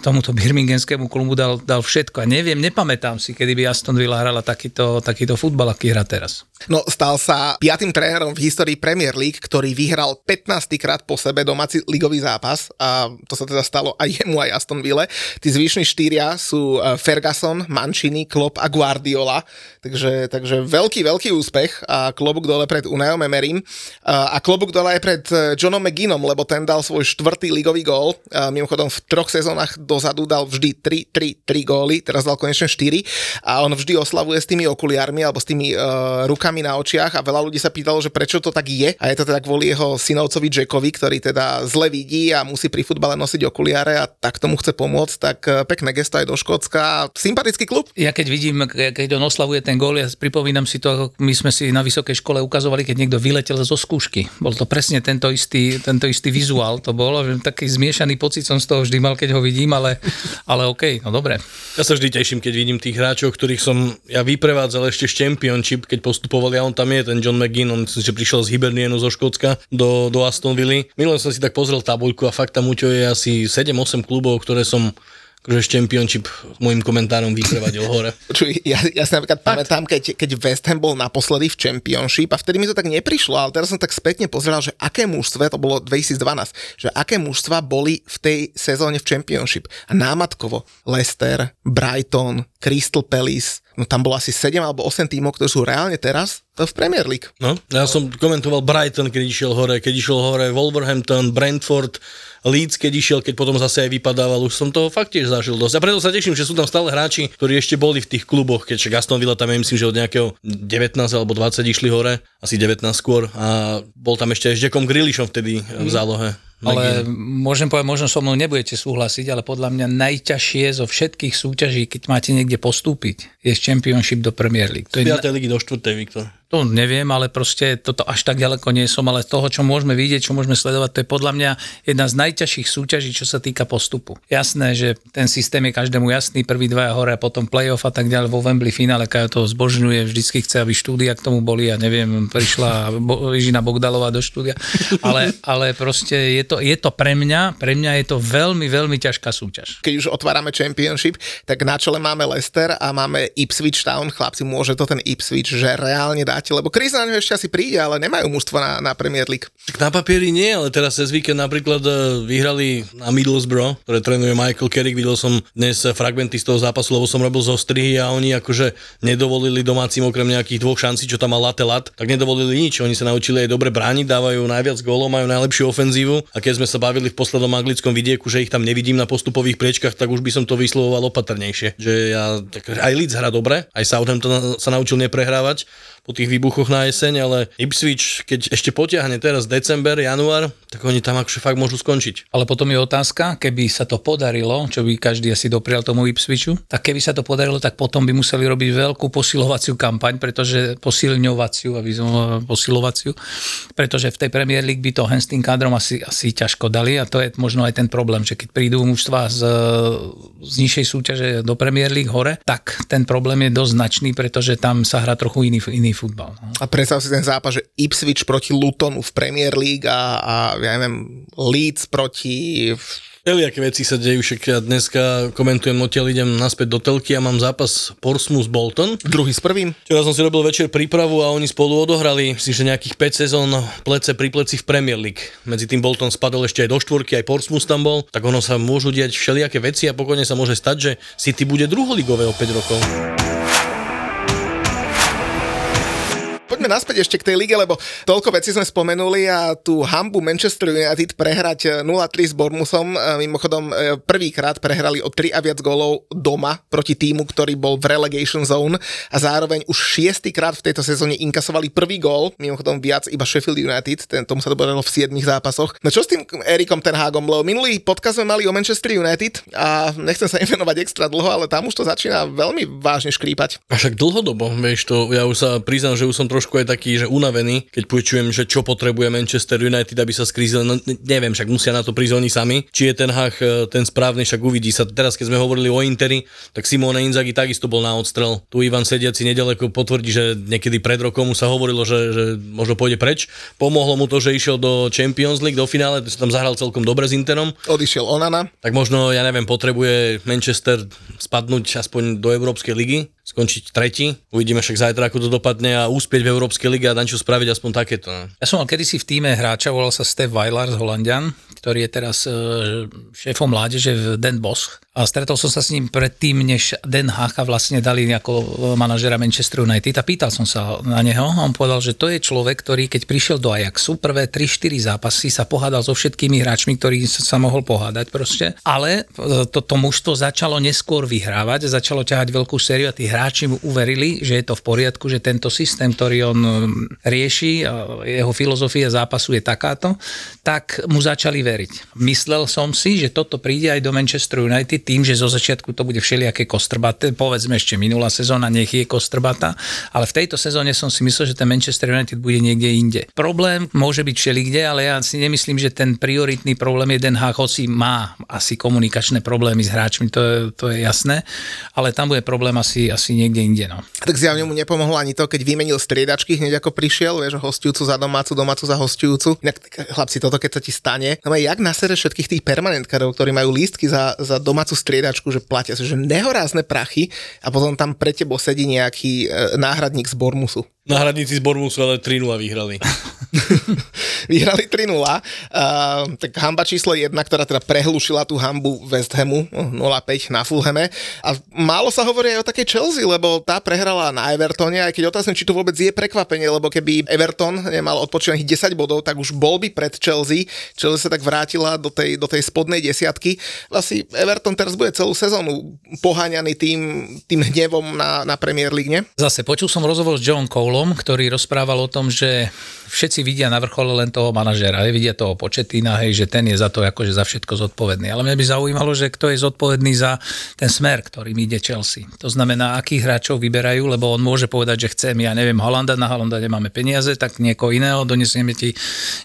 tomuto birminghamskému klubu dal, dal všetko. A neviem, nepamätám si, kedy by Aston Villa hrala takýto, takýto futbal, aký hrá teraz. No, stal sa piatým trénerom v histórii Premier League, ktorý vyhral 15 krát po sebe domáci ligový zápas a to sa teda stalo aj jemu, aj Aston Ville. Tí zvyšní štyria sú eh, Ferguson, Mancini, Klopp a Guardiola, takže, takže veľký, veľký úspech a klobúk dole pred Unajom Emerym a klobúk dole aj pred eh, Johnom McGinnom, lebo ten dal svoj štvrtý ligový gól. A Mimochodom v troch sezónach dozadu dal vždy 3, 3, 3 góly, teraz dal konečne 4 a on vždy oslavuje s tými okuliármi alebo s tými uh, rukami na očiach a veľa ľudí sa pýtalo, že prečo to tak je a je to teda kvôli jeho synovcovi Jackovi, ktorý teda zle vidí a musí pri futbale nosiť okuliare a tak tomu chce pomôcť, tak eh, pekné gesto aj do Škótska. Sympatický klub? Ja keď vidím, keď on oslavuje ten gól, ja pripomínam si to, my sme si na vysokej škole ukazovali, keď niekto vyletel zo skúšky. Bol to presne tento istý, tento istý vizuál, to bolo, že taký zmiešaný pocit som z toho vždy mal, keď ho vidím, ale, ale OK, no dobre. Ja sa vždy teším, keď vidím tých hráčov, ktorých som ja vyprevádzal ešte z Championship, keď postupovali a on tam je, ten John McGinn, on myslím, že prišiel z Hibernianu zo Škótska do, do Aston Villa. Minulé som si tak pozrel tabuľku a fakt tam Uťo je asi 7-8 klubov, ktoré som akože Championship s môjim komentárom vyprevadil hore. Počuj, ja, ja si napríklad pamätám, keď, keď West Ham bol naposledy v Championship a vtedy mi to tak neprišlo, ale teraz som tak spätne pozeral, že aké mužstva, to bolo 2012, že aké mužstva boli v tej sezóne v Championship. A námatkovo Leicester, Brighton, Crystal Palace, no tam bolo asi 7 alebo 8 tímov, ktorí sú reálne teraz v Premier League. No, ja som komentoval Brighton, keď išiel hore, keď išiel hore Wolverhampton, Brentford, Leeds, keď išiel, keď potom zase aj vypadával, už som toho fakt tiež zažil dosť. A preto sa teším, že sú tam stále hráči, ktorí ešte boli v tých kluboch, keď však Aston Villa tam je, myslím, že od nejakého 19 alebo 20 išli hore, asi 19 skôr a bol tam ešte aj s Jackom Grealishom vtedy v zálohe. Ale môžem povedať, možno so mnou nebudete súhlasiť, ale podľa mňa najťažšie zo všetkých súťaží, keď máte niekde postúpiť, je z Championship do Premier League. To z je 5. ligy do 4. Viktor. To neviem, ale proste toto až tak ďaleko nie som, ale toho, čo môžeme vidieť, čo môžeme sledovať, to je podľa mňa jedna z najťažších súťaží, čo sa týka postupu. Jasné, že ten systém je každému jasný, prvý dvaja hore a potom playoff a tak ďalej vo Wembley finále, Kajo to zbožňuje, vždycky chce, aby štúdia k tomu boli a neviem, prišla Bo- Žina Bogdalová do štúdia, ale, ale proste je to, je to pre mňa, pre mňa je to veľmi, veľmi ťažká súťaž. Keď už otvárame Championship, tak na čele máme Leicester a máme Ipswich Town. Chlapci, môže to ten Ipswich, že reálne dáte, lebo Chris na ňo ešte asi príde, ale nemajú mužstvo na, na Premier League. Tak na papieri nie, ale teraz cez víkend napríklad e, vyhrali na Middlesbrough, ktoré trénuje Michael Carrick. Videl som dnes fragmenty z toho zápasu, lebo som robil zo strihy a oni akože nedovolili domácim okrem nejakých dvoch šancí, čo tam mal Late Lat, tak nedovolili nič. Oni sa naučili aj dobre brániť, dávajú najviac gólov, majú najlepšiu ofenzívu a keď sme sa bavili v poslednom anglickom vidieku, že ich tam nevidím na postupových priečkach, tak už by som to vyslovoval opatrnejšie. Že ja, tak aj Leeds hrá dobre, aj Southampton sa naučil neprehrávať po tých výbuchoch na jeseň, ale Ipswich, keď ešte potiahne teraz december, január, tak oni tam akože fakt môžu skončiť. Ale potom je otázka, keby sa to podarilo, čo by každý asi doprial tomu Ipswichu, tak keby sa to podarilo, tak potom by museli robiť veľkú posilovaciu kampaň, pretože posilňovaciu, som posilovaciu, pretože v tej Premier League by to hen s tým kádrom asi, asi ťažko dali a to je možno aj ten problém, že keď prídu mužstva z, z nižšej súťaže do Premier League hore, tak ten problém je dosť značný, pretože tam sa hrá trochu iný, iný futbal. No. A predstav si ten zápas, že Ipswich proti Lutonu v Premier League a, a ja neviem, Leeds proti Všelijaké veci sa dejú, však ja dneska komentujem, odtiaľ idem naspäť do telky a mám zápas Portsmouth Bolton. druhý s prvým. Včera som si robil večer prípravu a oni spolu odohrali, myslím, že nejakých 5 sezón plece pri pleci v Premier League. Medzi tým Bolton spadol ešte aj do štvorky, aj Portsmouth tam bol, tak ono sa môžu diať všelijaké veci a pokojne sa môže stať, že City bude druholigové o 5 rokov. Poďme naspäť ešte k tej lige, lebo toľko vecí sme spomenuli a tú hambu Manchester United prehrať 0-3 s Bormusom, mimochodom e, prvýkrát prehrali o 3 a viac gólov doma proti týmu, ktorý bol v relegation zone a zároveň už šiestýkrát v tejto sezóne inkasovali prvý gól, mimochodom viac iba Sheffield United, ten, tomu sa to v 7 zápasoch. No čo s tým Erikom Tenhagom, lebo minulý podcast sme mali o Manchester United a nechcem sa im venovať extra dlho, ale tam už to začína veľmi vážne škrípať. A však dlhodobo, vieš to, ja už sa priznám, že už som trošku aj taký, že unavený, keď počujem, že čo potrebuje Manchester United, aby sa skrízil, no, neviem, však musia na to prísť oni sami. Či je ten hach e, ten správny, však uvidí sa. Teraz, keď sme hovorili o Interi, tak Simone Inzaghi takisto bol na odstrel. Tu Ivan sediaci nedaleko potvrdí, že niekedy pred rokom mu sa hovorilo, že, že možno pôjde preč. Pomohlo mu to, že išiel do Champions League, do finále, to tam zahral celkom dobre s Interom. Odišiel Onana. Tak možno, ja neviem, potrebuje Manchester spadnúť aspoň do Európskej ligy skončiť tretí. Uvidíme však zajtra, ako to dopadne a úspieť v Európskej lige a čo spraviť aspoň takéto. Ne? Ja som mal kedysi v týme hráča, volal sa Steve Weiler z Holandian, ktorý je teraz e, šéfom mládeže v Den Bosch a stretol som sa s ním predtým, než Den Hacha vlastne dali ako manažera Manchester United a pýtal som sa na neho a on povedal, že to je človek, ktorý keď prišiel do Ajaxu, prvé 3-4 zápasy sa pohádal so všetkými hráčmi, ktorí sa, mohol pohádať proste, ale to, to mužstvo začalo neskôr vyhrávať, začalo ťahať veľkú sériu a tí hráči mu uverili, že je to v poriadku, že tento systém, ktorý on um, rieši, jeho filozofia zápasu je takáto, tak mu začali veriť. Myslel som si, že toto príde aj do Manchester United, tým, že zo začiatku to bude všelijaké kostrbaté, povedzme ešte minulá sezóna, nech je kostrbata, ale v tejto sezóne som si myslel, že ten Manchester United bude niekde inde. Problém môže byť všelikde, ale ja si nemyslím, že ten prioritný problém je Den Haag, hoci má asi komunikačné problémy s hráčmi, to je, to je jasné, ale tam bude problém asi, asi niekde inde. No. Tak zjavne mu nepomohlo ani to, keď vymenil striedačky hneď ako prišiel, vieš, hostujúcu za domácu, domácu za hostujúcu. Inak, chlapci, toto keď sa ti stane, no jak na sere všetkých tých permanentkárov, ktorí majú lístky za, za domácu tú striedačku, že platia že nehorázne prachy a potom tam pre tebo sedí nejaký e, náhradník z Bormusu. Náhradníci z Bormusu ale 3-0 vyhrali. vyhrali 3-0. Uh, tak hamba číslo 1, ktorá teda prehlušila tú hambu West Hamu 0-5 na Fulhame. A málo sa hovorí aj o takej Chelsea, lebo tá prehrala na Evertone, aj keď otázne, či to vôbec je prekvapenie, lebo keby Everton nemal odpočívaných 10 bodov, tak už bol by pred Chelsea. Chelsea sa tak vrátila do tej, do tej spodnej desiatky. Asi Everton teraz bude celú sezónu poháňaný tým, tým hnevom na, na Premier League, nie? Zase počul som rozhovor s John Cole, Pavlom, ktorý rozprával o tom, že všetci vidia na vrchole len toho manažera, hej, vidia toho početína, hej, že ten je za to akože za všetko zodpovedný. Ale mňa by zaujímalo, že kto je zodpovedný za ten smer, ktorým ide Chelsea. To znamená, akých hráčov vyberajú, lebo on môže povedať, že chcem, ja neviem, Holanda, na Holanda nemáme peniaze, tak niekoho iného, donesieme ti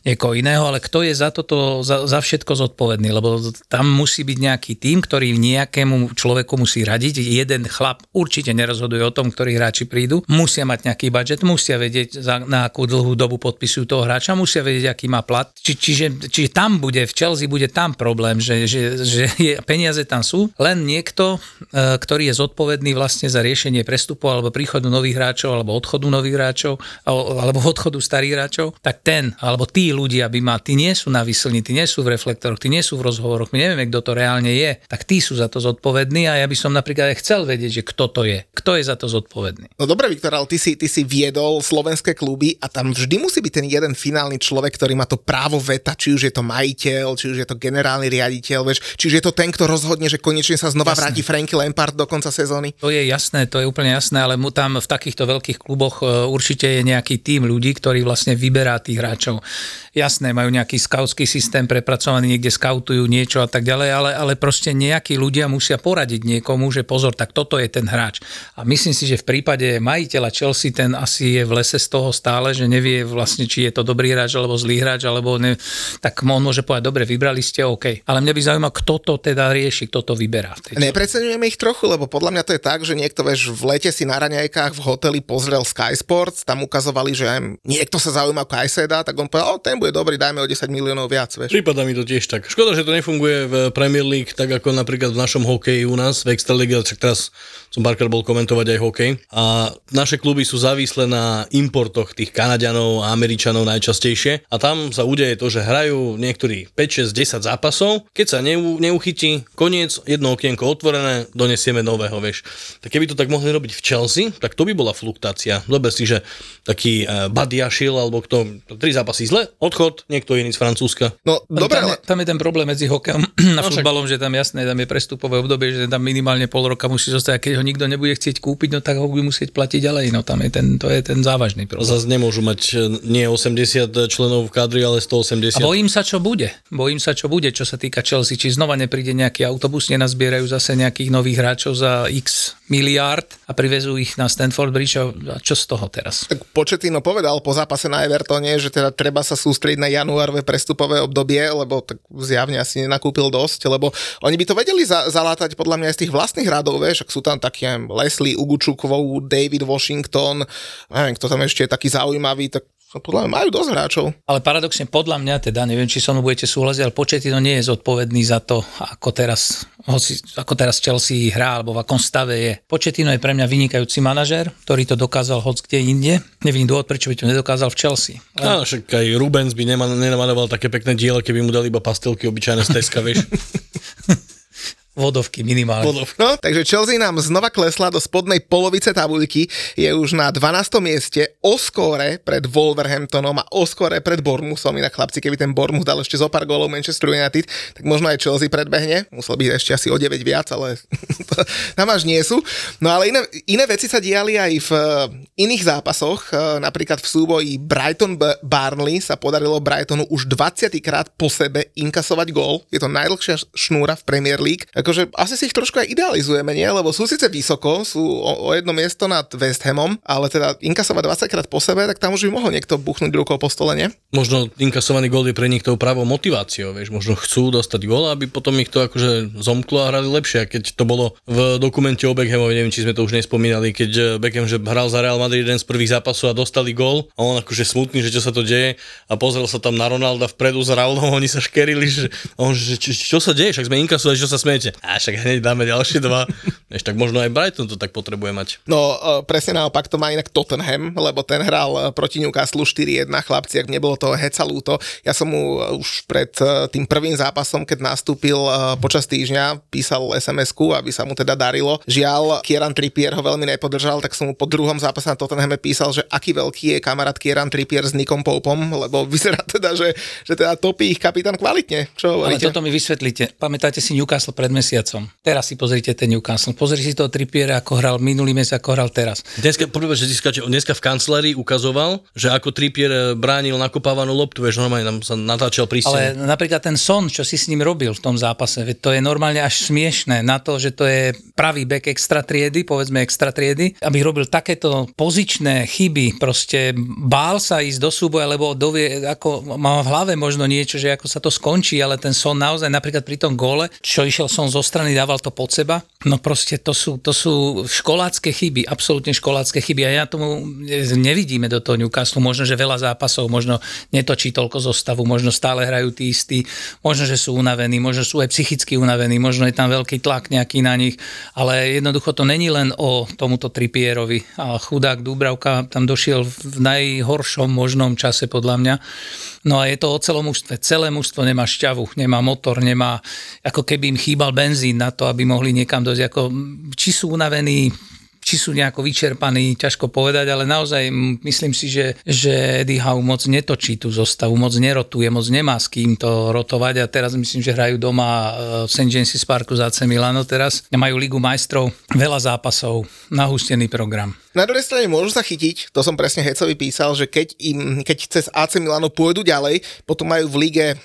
niekoho iného, ale kto je za toto, za, za všetko zodpovedný, lebo tam musí byť nejaký tým, ktorý nejakému človeku musí radiť. Jeden chlap určite nerozhoduje o tom, ktorí hráči prídu, musia mať nejaký budget, musia vedieť, za, na akú dlhú dobu podpisujú toho hráča, musia vedieť, aký má plat. Či, čiže, čiže tam bude, v Chelsea bude tam problém, že, že, že je, peniaze tam sú, len niekto, e, ktorý je zodpovedný vlastne za riešenie prestupov alebo príchodu nových hráčov alebo odchodu nových hráčov alebo odchodu starých hráčov, tak ten alebo tí ľudia by ma, tí nie sú na vyslni, tí nie sú v reflektoroch, tí nie sú v rozhovoroch, my nevieme, kto to reálne je, tak tí sú za to zodpovední a ja by som napríklad aj chcel vedieť, že kto to je, kto je za to zodpovedný. No dobre, Viktor, ale ty si, ty si vie viedol slovenské kluby a tam vždy musí byť ten jeden finálny človek, ktorý má to právo veta, či už je to majiteľ, či už je to generálny riaditeľ, vieš, či už je to ten, kto rozhodne, že konečne sa znova jasné. vráti Franky Lampard do konca sezóny. To je jasné, to je úplne jasné, ale mu tam v takýchto veľkých kluboch e, určite je nejaký tým ľudí, ktorí vlastne vyberá tých hráčov. Jasné, majú nejaký skautský systém prepracovaný, niekde skautujú niečo a tak ďalej, ale, ale proste nejakí ľudia musia poradiť niekomu, že pozor, tak toto je ten hráč. A myslím si, že v prípade majiteľa Chelsea ten asi je v lese z toho stále, že nevie vlastne, či je to dobrý hráč alebo zlý hráč, alebo ne, tak on môže povedať, dobre, vybrali ste, OK. Ale mňa by zaujímalo, kto to teda rieši, kto to vyberá. Nepreceňujeme ich trochu, lebo podľa mňa to je tak, že niekto, vieš, v lete si na raňajkách v hoteli pozrel Sky Sports, tam ukazovali, že niekto sa zaujíma o Kajseda, tak on povedal, o, ten bude dobrý, dajme o 10 miliónov viac. Vieš. Prípada mi to tiež tak. Škoda, že to nefunguje v Premier League tak ako napríklad v našom hokeji u nás, v Extralíge, však teraz som párkrát bol komentovať aj hokej. A naše kluby sú závislé na importoch tých Kanaďanov a Američanov najčastejšie a tam sa udeje to, že hrajú niektorí 5, 6, 10 zápasov, keď sa neu, neuchytí, koniec, jedno okienko otvorené, donesieme nového, vieš. Tak keby to tak mohli robiť v Chelsea, tak to by bola fluktácia. Dobre si, že taký uh, Badiašil alebo kto, tri zápasy zle, odchod, niekto iný z Francúzska. No, dobre, tam, ale... je, tam je ten problém medzi hokejom a No, však- futbalom, že tam jasné, tam je prestupové obdobie, že tam minimálne pol roka musí zostať a keď ho nikto nebude chcieť kúpiť, no tak ho bude musieť platiť ďalej. No tam je ten, to je ten závažný problém. Zase nemôžu mať e, nie 80 členov v kadri, ale 180. A bojím sa, čo bude. Bojím sa, čo bude, čo sa týka Chelsea. Či znova nepríde nejaký autobus, nenazbierajú zase nejakých nových hráčov za x miliárd a privezú ich na Stanford Bridge a čo z toho teraz? Tak Početino povedal po zápase na Evertone, že teda treba sa sústrediť na januárové prestupové obdobie, lebo tak zjavne asi nenakúpil dosť, lebo oni by to vedeli za, zalátať podľa mňa aj z tých vlastných radov, vieš, ak sú tam takí aj Leslie Ugučukovou, David Washington, neviem, kto tam ešte je taký zaujímavý, tak podľa mňa majú dosť hráčov. Ale paradoxne podľa mňa, teda neviem, či so mnou budete súhlasiť, ale Početino nie je zodpovedný za to, ako teraz, hoci, ako teraz Chelsea hrá, alebo v akom stave je. Početino je pre mňa vynikajúci manažer, ktorý to dokázal hoc kde inde. Nevidím dôvod, prečo by to nedokázal v Chelsea. Áno, však aj Rubens by nema- nenamaloval také pekné dielo, keby mu dali iba pastelky obyčajné z Teska, vieš. Vodovky minimálne. Vodov. No, takže Chelsea nám znova klesla do spodnej polovice tabuľky, je už na 12. mieste, o skóre pred Wolverhamptonom a o skóre pred Bournemouthom. Inak chlapci, keby ten Bournemouth dal ešte zo pár gólov Manchester United, tak možno aj Chelsea predbehne. Musel byť ešte asi o 9 viac, ale tam až nie sú. No ale iné, iné veci sa diali aj v eh, iných zápasoch, eh, napríklad v súboji Brighton-Barnley sa podarilo Brightonu už 20 krát po sebe inkasovať gól. Je to najdlhšia šnúra v Premier League. Akože asi si ich trošku aj idealizujeme, nie? Lebo sú síce vysoko, sú o, o jedno miesto nad West Hamom, ale teda inkasovať 20 krát po sebe, tak tam už by mohol niekto buchnúť rukou po stole, nie? Možno inkasovaný gól je pre nich tou pravou motiváciou, vieš, možno chcú dostať gól, aby potom ich to akože zomklo a hrali lepšie. A keď to bolo v dokumente o Beckhamovi, neviem, či sme to už nespomínali, keď eh, Beckham že hral za Real Madrid jeden z prvých zápasov a dostali gól a on akože smutný, že čo sa to deje a pozrel sa tam na Ronalda vpredu s Raulom, oni sa škerili, že, on, že čo, čo, sa deje, však sme inkasovali, čo sa smiete. A však hneď dáme ďalšie dva. Vieš, tak možno aj Brighton to tak potrebuje mať. No, e, presne naopak to má inak Tottenham, lebo ten hral e, proti Newcastle 4-1, chlapci, ak nebolo toho heca lúto. Ja som mu e, už pred tým prvým zápasom, keď nastúpil počas týždňa, písal SMS-ku, aby sa mu teda darilo. Žiaľ, Kieran Trippier ho veľmi nepodržal, tak som mu po druhom zápase na Tottenhame písal, že aký veľký je kamarát Kieran Trippier s Nikom Popom, lebo vyzerá teda, že, že teda topí ich kapitán kvalitne. Čo Ale hovoríte? toto mi vysvetlíte. Pamätáte si Newcastle pred mesiacom? Teraz si pozrite ten Newcastle. Pozri si toho Trippiera, ako hral minulý mesiac, ako hral teraz. Dneska, prvý, že skáče, on dneska v kancelárii ukazoval, že ako Trippier eh, bránil nakopávanú loptu, vieš, normálne tam sa natáčal pri Ale napríklad ten Son, čo si s ním robil v tom zápase, to je normálne až smiešné na to, že to je pravý back extra triedy, povedzme extra triedy, aby robil takéto pozičné chyby, proste bál sa ísť do súboja, lebo dovie, ako má v hlave možno niečo, že ako sa to skončí, ale ten Son naozaj napríklad pri tom gole, čo išiel som zo strany, dával to pod seba, no proste to sú, to sú školácké chyby, absolútne školácké chyby. A ja tomu nevidíme do toho Newcastle, možno, že veľa zápasov, možno netočí toľko zostavu, možno stále hrajú tí istí, možno, že sú unavení, možno sú aj psychicky unavení, možno je tam veľký tlak nejaký na nich, ale jednoducho to není len o tomuto Trippierovi a chudák Dúbravka tam došiel v najhoršom možnom čase podľa mňa. No a je to o celom mužstve. Celé mužstvo nemá šťavu, nemá motor, nemá, ako keby im chýbal benzín na to, aby mohli niekam dosť. Ako, či sú unavení, či sú nejako vyčerpaní, ťažko povedať, ale naozaj myslím si, že, že Eddie Howe moc netočí tú zostavu, moc nerotuje, moc nemá s kým to rotovať a teraz myslím, že hrajú doma e, v St. James's Parku za AC Milano teraz. Majú Ligu majstrov, veľa zápasov, nahustený program. Na druhej strane môžu sa chytiť, to som presne Hecovi písal, že keď, im, keď cez AC Milano pôjdu ďalej, potom majú v lige e,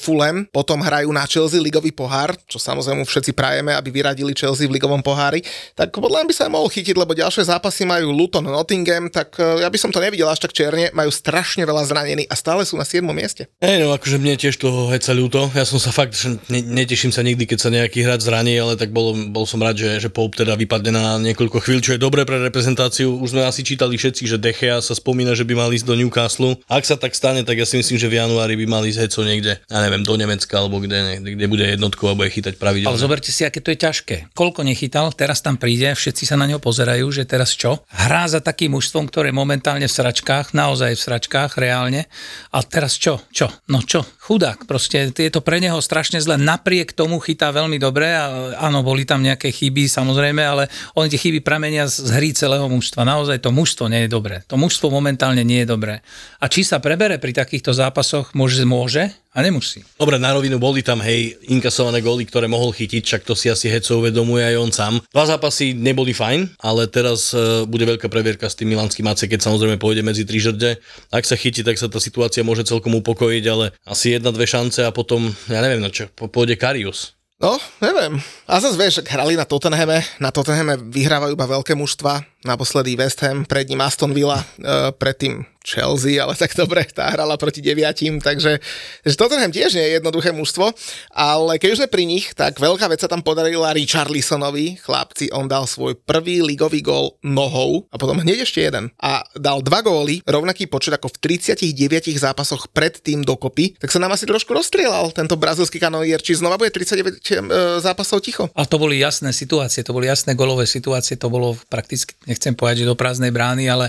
Fulham, potom hrajú na Chelsea ligový pohár, čo samozrejme všetci prajeme, aby vyradili Chelsea v ligovom pohári, tak podľa mňa by sa mohol chytiť, lebo ďalšie zápasy majú Luton Nottingham, tak e, ja by som to nevidel až tak černe, majú strašne veľa zranených a stále sú na 7. mieste. Hej, no akože mne tiež toho heca ľúto. Ja som sa fakt, že ne, neteším sa nikdy, keď sa nejaký hráč zraní, ale tak bol, bol som rád, že, že Pope teda vypadne na niekoľko chvíľ, čo je dobré pre reprezentáciu. Už sme asi čítali všetci, že Dechea sa spomína, že by mal ísť do Newcastle. Ak sa tak stane, tak ja si myslím, že v januári by mal ísť heco niekde, ja neviem, do Nemecka alebo kde, kde, kde bude jednotku a bude chytať pravidelne. Ale zoberte si, aké to je ťažké. Koľko nechytal, teraz tam príde, všetci sa na neho pozerajú pozerajú, že teraz čo? Hrá za takým mužstvom, ktoré momentálne v sračkách, naozaj v sračkách, reálne. A teraz čo? Čo? No čo? Chudák. Proste je to pre neho strašne zle. Napriek tomu chytá veľmi dobre a áno, boli tam nejaké chyby samozrejme, ale oni tie chyby pramenia z hry celého mužstva. Naozaj to mužstvo nie je dobré. To mužstvo momentálne nie je dobré. A či sa prebere pri takýchto zápasoch, môže, môže a nemusí. Dobre, na rovinu boli tam, hej, inkasované góly, ktoré mohol chytiť, však to si asi Heco uvedomuje aj on sám. Dva zápasy neboli fajn, ale teraz uh, bude veľká previerka s tým milanským AC, keď samozrejme pôjde medzi tri žrde. Ak sa chytí, tak sa tá situácia môže celkom upokojiť, ale asi jedna, dve šance a potom, ja neviem na čo, pôjde Karius. No, neviem. A zase vieš, hrali na Tottenhame, na Tottenhame vyhrávajú iba veľké mužstva, naposledy West Ham, pred ním Aston Villa, uh, predtým Chelsea, ale tak dobre, tá hrala proti deviatim, takže že Tottenham tiež nie je jednoduché mužstvo, ale keď už sme pri nich, tak veľká vec sa tam podarila Richarlisonovi, chlapci, on dal svoj prvý ligový gól nohou a potom hneď ešte jeden. A dal dva góly, rovnaký počet ako v 39 zápasoch predtým dokopy, tak sa nám asi trošku rozstrielal tento brazilský kanonier, či znova bude 39 e, zápasov ticho. A to boli jasné situácie, to boli jasné golové situácie, to bolo prakticky, nechcem povedať, že do prázdnej brány, ale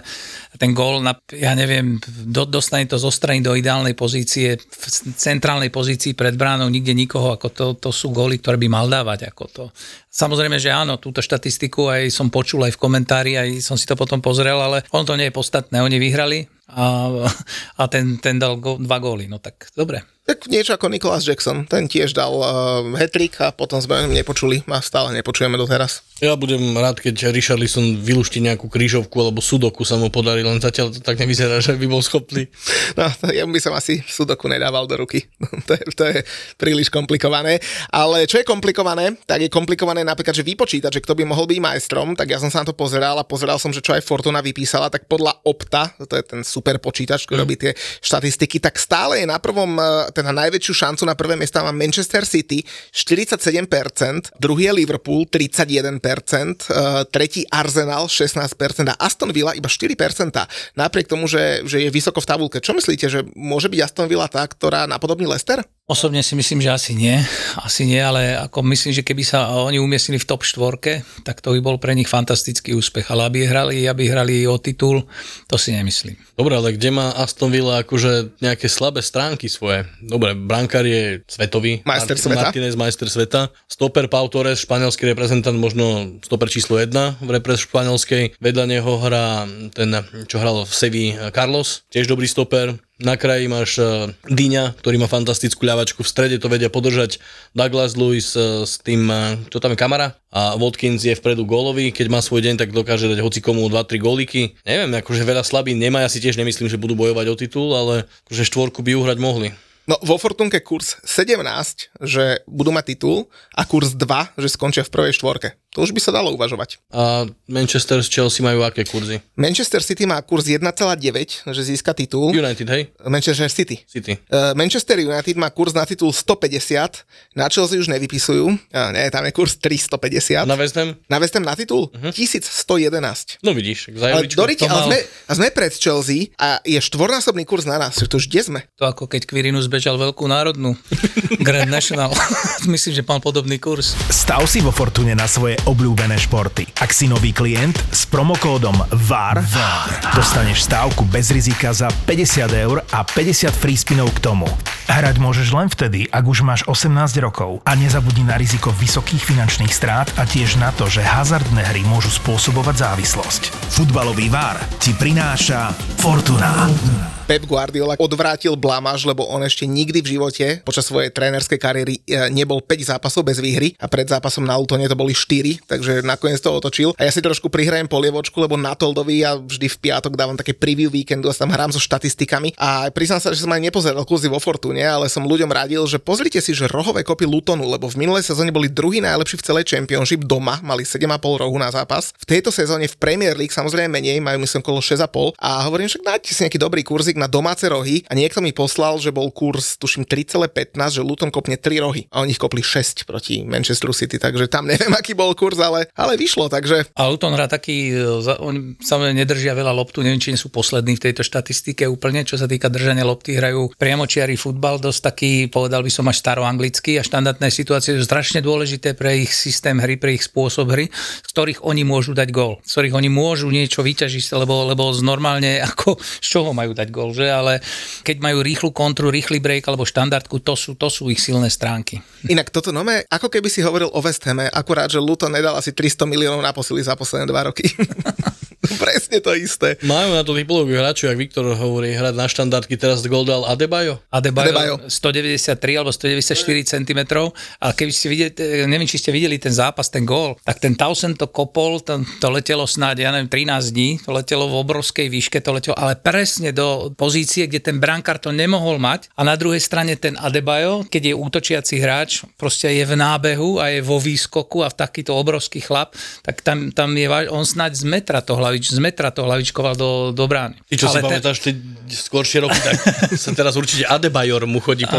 ten gól, na, ja neviem, neviem, do, dostane to zo strany do ideálnej pozície, v centrálnej pozícii pred bránou, nikde nikoho, ako to, to sú góly, ktoré by mal dávať. Ako to. Samozrejme, že áno, túto štatistiku aj som počul aj v komentári, aj som si to potom pozrel, ale on to nie je podstatné. Oni vyhrali a, a ten, ten dal go, dva góly, no tak dobre. Tak niečo ako Nicholas Jackson, ten tiež dal uh, hat-trick a potom sme nepočuli a stále nepočujeme doteraz. Ja budem rád, keď Richarlison vylúšti nejakú krížovku alebo sudoku sa mu podarí, len zatiaľ to tak nevyzerá, že by bol schopný. No, ja by som asi sudoku nedával do ruky. to, je, to je príliš komplikované. Ale čo je komplikované, tak je komplikované napríklad, že vypočítať, že kto by mohol byť majstrom, tak ja som sa na to pozeral a pozeral som, že čo aj Fortuna vypísala, tak podľa Opta, to je ten super počítač, ktorý mm. robí tie štatistiky, tak stále je na prvom eh, teda najväčšiu šancu na prvé miesta má Manchester City 47%, druhý je Liverpool 31%, uh, tretí Arsenal 16% a Aston Villa iba 4%. Napriek tomu, že, že je vysoko v tabulke. Čo myslíte, že môže byť Aston Villa tá, ktorá napodobní Leicester? Osobne si myslím, že asi nie. Asi nie, ale ako myslím, že keby sa oni umiestnili v top štvorke, tak to by bol pre nich fantastický úspech. Ale aby hrali, aby hrali o titul, to si nemyslím. Dobre, ale kde má Aston Villa akože nejaké slabé stránky svoje? Dobre, brankár je svetový. Majster sveta. Martinez, majster sveta. Stoper Pau Torres, španielský reprezentant, možno stoper číslo 1 v repres španielskej. Vedľa neho hrá ten, čo hral v Sevi Carlos, tiež dobrý stoper. Na kraji máš uh, Dyňa, ktorý má fantastickú ľavačku, v strede to vedia podržať Douglas Lewis uh, s tým, uh, čo tam je kamera a Watkins je vpredu gólový, keď má svoj deň, tak dokáže dať hoci komu 2-3 góliky. Neviem, akože veľa slabín nemá, ja si tiež nemyslím, že budú bojovať o titul, ale akože štvorku by uhrať mohli. No vo Fortunke kurz 17, že budú mať titul a kurz 2, že skončia v prvej štvorke. To už by sa dalo uvažovať. A Manchester s Chelsea majú aké kurzy? Manchester City má kurz 1,9, že získa titul. United, hej? Manchester City. City. Uh, Manchester United má kurz na titul 150, na Chelsea už nevypisujú. Uh, nie, tam je kurz 350. A na West Ham? Na West Ham na titul? Uh-huh. 1111. No vidíš, ale, Doriti, ale sme, a sme pred Chelsea a je štvornásobný kurz na nás. To už kde sme? To ako keď Quirinus bežal veľkú národnú. Grand National. Myslím, že pán podobný kurz. Stav si vo Fortune na svoje obľúbené športy. Ak si nový klient, s promokódom VAR, VAR dostaneš stávku bez rizika za 50 eur a 50 free spinov k tomu. Hrať môžeš len vtedy, ak už máš 18 rokov a nezabudni na riziko vysokých finančných strát a tiež na to, že hazardné hry môžu spôsobovať závislosť. Futbalový VAR ti prináša Fortuna. Pep Guardiola odvrátil blamáž, lebo on ešte nikdy v živote počas svojej trénerskej kariéry e, nebol 5 zápasov bez výhry a pred zápasom na Lutone to boli 4, takže nakoniec to otočil. A ja si trošku prihrajem polievočku, lebo na Toldovi ja vždy v piatok dávam také preview víkendu a tam hrám so štatistikami. A priznám sa, že som aj nepozeral kurzy vo Fortune, ale som ľuďom radil, že pozrite si, že rohové kopy Lutonu, lebo v minulej sezóne boli druhý najlepší v celej Championship doma, mali 7,5 rohu na zápas. V tejto sezóne v Premier League samozrejme menej, majú myslím okolo 6,5 a hovorím, že nájdete si nejaký dobrý kurzy League na domáce rohy a niekto mi poslal, že bol kurz, tuším 3,15, že Luton kopne 3 rohy. A oni ich kopli 6 proti Manchester City, takže tam neviem, aký bol kurz, ale, ale vyšlo, takže A Luton hrá taký, e, oni samozrejme nedržia veľa loptu, neviem, či sú poslední v tejto štatistike úplne, čo sa týka držania lopty, hrajú priamočiarý futbal, dosť taký, povedal by som až staroanglický a štandardné situácie sú strašne dôležité pre ich systém hry, pre ich spôsob hry, z ktorých oni môžu dať gól, z ktorých oni môžu niečo vyťažiť, lebo, lebo normálne ako z čoho majú dať gól, že? Ale keď majú rýchlu kontru, rýchly break alebo štandardku, to sú, to sú ich silné stránky. inak toto nome, ako keby si hovoril o West Hame, akurát, že Luton nedal asi 300 miliónov na posily za posledné dva roky. Presne to isté. Majú na to typológiu hráčov, jak Viktor hovorí, hrať na štandardky, teraz gol dal Adebayo. Adebayo, Adebayo. 193 alebo 194 cm a keby ste videli, neviem, či ste videli ten zápas, ten gól, tak ten Townsend to kopol, to, to letelo snáď, ja neviem, 13 dní, to letelo v obrovskej výške, to letelo, ale presne do pozície, kde ten brankár to nemohol mať a na druhej strane ten Adebayo, keď je útočiaci hráč, proste je v nábehu a je vo výskoku a v takýto obrovský chlap, tak tam, tam je, on snáď z metra to hlavič, z metra to hlavičkoval do, do brány. Ty, čo si Ale ten- pamätáš, ty skôršie roky, tak sa teraz určite Adebayor mu chodí po,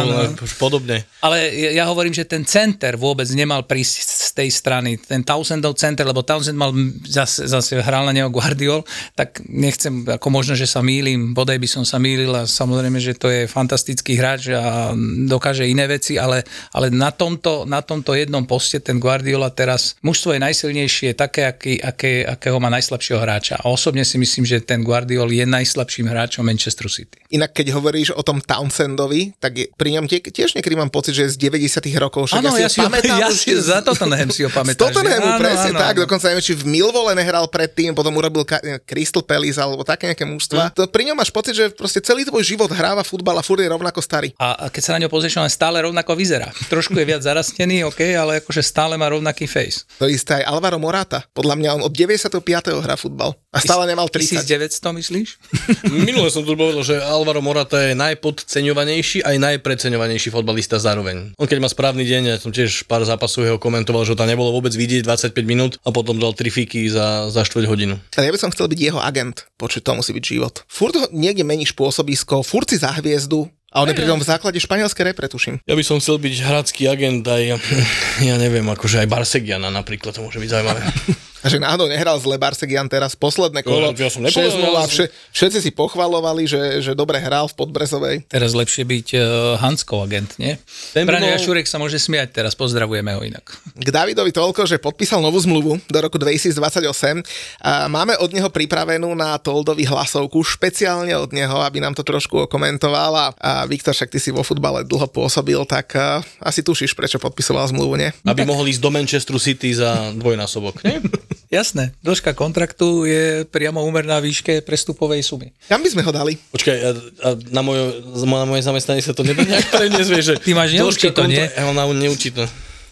podobne. Ale ja ja hovorím, že ten center vôbec nemal prísť z tej strany. Ten Townsendov center, lebo Townsend mal zase, zase hral na neho Guardiol, tak nechcem, ako možno, že sa mýlim, bodaj by som sa mýlil a samozrejme, že to je fantastický hráč a dokáže iné veci, ale, ale na, tomto, na tomto jednom poste ten Guardiola teraz, mužstvo je najsilnejšie, také, aký, aké, akého má najslabšieho hráča. A osobne si myslím, že ten Guardiol je najslabším hráčom Manchester City. Inak keď hovoríš o tom Townsendovi, tak je, pri ňom tie, tiež niekedy mám pocit, že je z 90 rokov. Však Áno, ja si ho, pamätám ja si, za Tottenham si ho Z pamätáš. že? Tottenhamu, presne áno, tak, áno. dokonca neviem, či v Milvole nehral predtým, potom urobil Crystal Palace alebo také nejaké mužstva. To pri ňom máš pocit, že proste celý tvoj život hráva futbal a furt je rovnako starý. A, a keď sa na ňo pozrieš, on stále rovnako vyzerá. Trošku je viac zarastený, OK, ale akože stále má rovnaký face. To isté aj Alvaro Morata. Podľa mňa on od 95. hrá futbal a stále nemal 30. 1900, myslíš? Minule som tu povedal, že Alvaro Morata je najpodceňovanejší aj najpreceňovanejší fotbalista zároveň. On keď má správny deň, ja som tiež pár zápasov jeho komentoval, že to nebolo vôbec vidieť 25 minút a potom dal tri fíky za, za štvrť hodinu. Ale ja by som chcel byť jeho agent. Počuť, to musí byť život. Furt ho niekde meníš pôsobisko, furt si za hviezdu a on je pritom v základe španielskej repre, tuším. Ja by som chcel byť hradský agent aj, ja neviem, akože aj Barsegiana napríklad, to môže byť zaujímavé. A že náhodou nehral zle Barsegian teraz posledné kolo. Ja som nepovedal, 6-0, ja som- vše, všetci si pochvalovali, že, že dobre hral v Podbrezovej. Teraz lepšie byť uh, Hanskov agent, nie? Ten Braňo bol- sa môže smiať teraz, pozdravujeme ho inak. K Davidovi toľko, že podpísal novú zmluvu do roku 2028. A máme od neho pripravenú na Toldovi hlasovku, špeciálne od neho, aby nám to trošku okomentoval. A, a Viktor, však ty si vo futbale dlho pôsobil, tak a, asi tušíš, prečo podpisoval zmluvu, nie? Aby mohol ísť do Manchesteru City za dvojnásobok, nie? Jasné, dĺžka kontraktu je priamo úmerná výške prestupovej sumy. Kam by sme ho dali? Počkaj, a, a na, moje, na moje zamestnanie sa to nedá nejak preniesť, vieš, že... Ty máš neurčito, nie? kontra- Ja mám neurčito.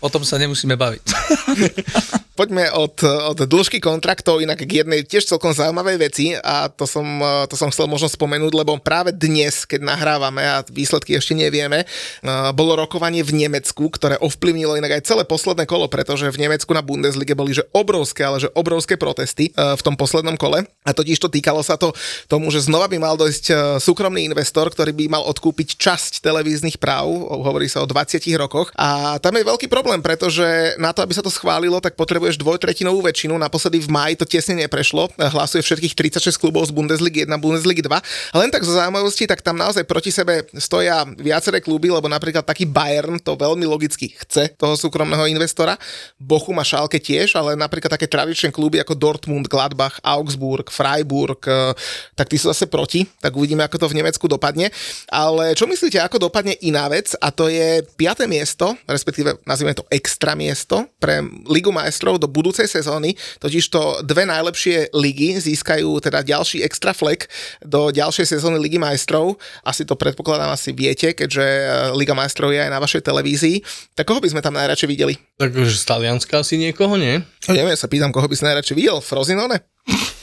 O tom sa nemusíme baviť. Poďme od, od dĺžky kontraktov inak k jednej tiež celkom zaujímavej veci a to som, eh, to som chcel možno spomenúť, lebo práve dnes, keď nahrávame a výsledky ešte nevieme, eh, bolo rokovanie v Nemecku, ktoré ovplyvnilo inak aj celé posledné kolo, pretože v Nemecku na Bundeslige boli že obrovské, ale že obrovské protesty eh, v tom poslednom kole. A totiž to týkalo sa to tomu, že znova by mal dojsť súkromný investor, ktorý by mal odkúpiť časť televíznych práv, hovorí sa o 20 rokoch. A tam je veľký problém, pretože na to, aby sa to schválilo, tak potrebuješ dvojtretinovú väčšinu. Naposledy v maji to tesne neprešlo. Hlasuje všetkých 36 klubov z Bundesligy 1, Bundesligy 2. A len tak zo zaujímavosti, tak tam naozaj proti sebe stoja viaceré kluby, lebo napríklad taký Bayern to veľmi logicky chce, toho súkromného investora. Bochum a Schalke tiež, ale napríklad také tradičné kluby ako Dortmund, Gladbach, Augsburg, Freiburg, eh, tak tí sú zase proti. Tak uvidíme, ako to v Nemecku dopadne. Ale čo myslíte, ako dopadne iná vec? A to je 5. miesto, respektíve nazvime to extra miesto pre Ligu majstrov do budúcej sezóny. Totiž to dve najlepšie ligy získajú teda ďalší extra flek do ďalšej sezóny Ligy majstrov. Asi to predpokladám asi viete, keďže eh, Liga majstrov je aj na vašej televízii. Tak koho by sme tam najradšej videli? Takže z Talianska asi niekoho, nie? No, neviem, sa pýtam, koho by si najradšej videl? Frozinone?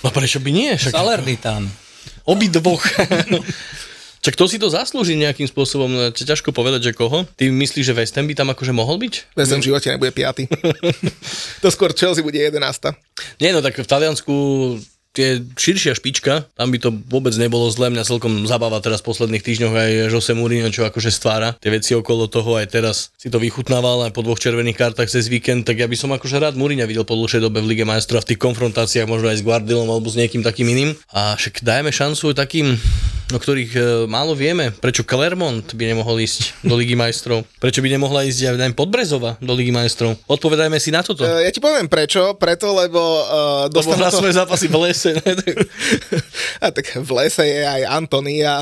No prečo by nie? Však Salernitán. obidvoch. Čak to si to zaslúži nejakým spôsobom, no, ťa ťažko povedať, že koho. Ty myslíš, že West Ham by tam akože mohol byť? Bez v živote nebude piaty. to skôr Chelsea bude 11. Nie, no tak v Taliansku tie širšia špička, tam by to vôbec nebolo zle. Mňa celkom zabáva teraz v posledných týždňoch aj Jose Mourinho, čo akože stvára tie veci okolo toho. Aj teraz si to vychutnával aj po dvoch červených kartách cez víkend, tak ja by som akože rád Mourinho videl po dlhšej dobe v Lige majstrov a v tých konfrontáciách možno aj s Guardilom alebo s niekým takým iným. A však dajme šancu takým o ktorých e, málo vieme. Prečo Clermont by nemohol ísť do Ligy majstrov? Prečo by nemohla ísť aj neviem, Podbrezova do Ligy majstrov? Odpovedajme si na toto. E, ja ti poviem prečo, preto, lebo... Uh, lebo hrá to... svoje zápasy v lese. Ne? a tak v lese je aj Antony a,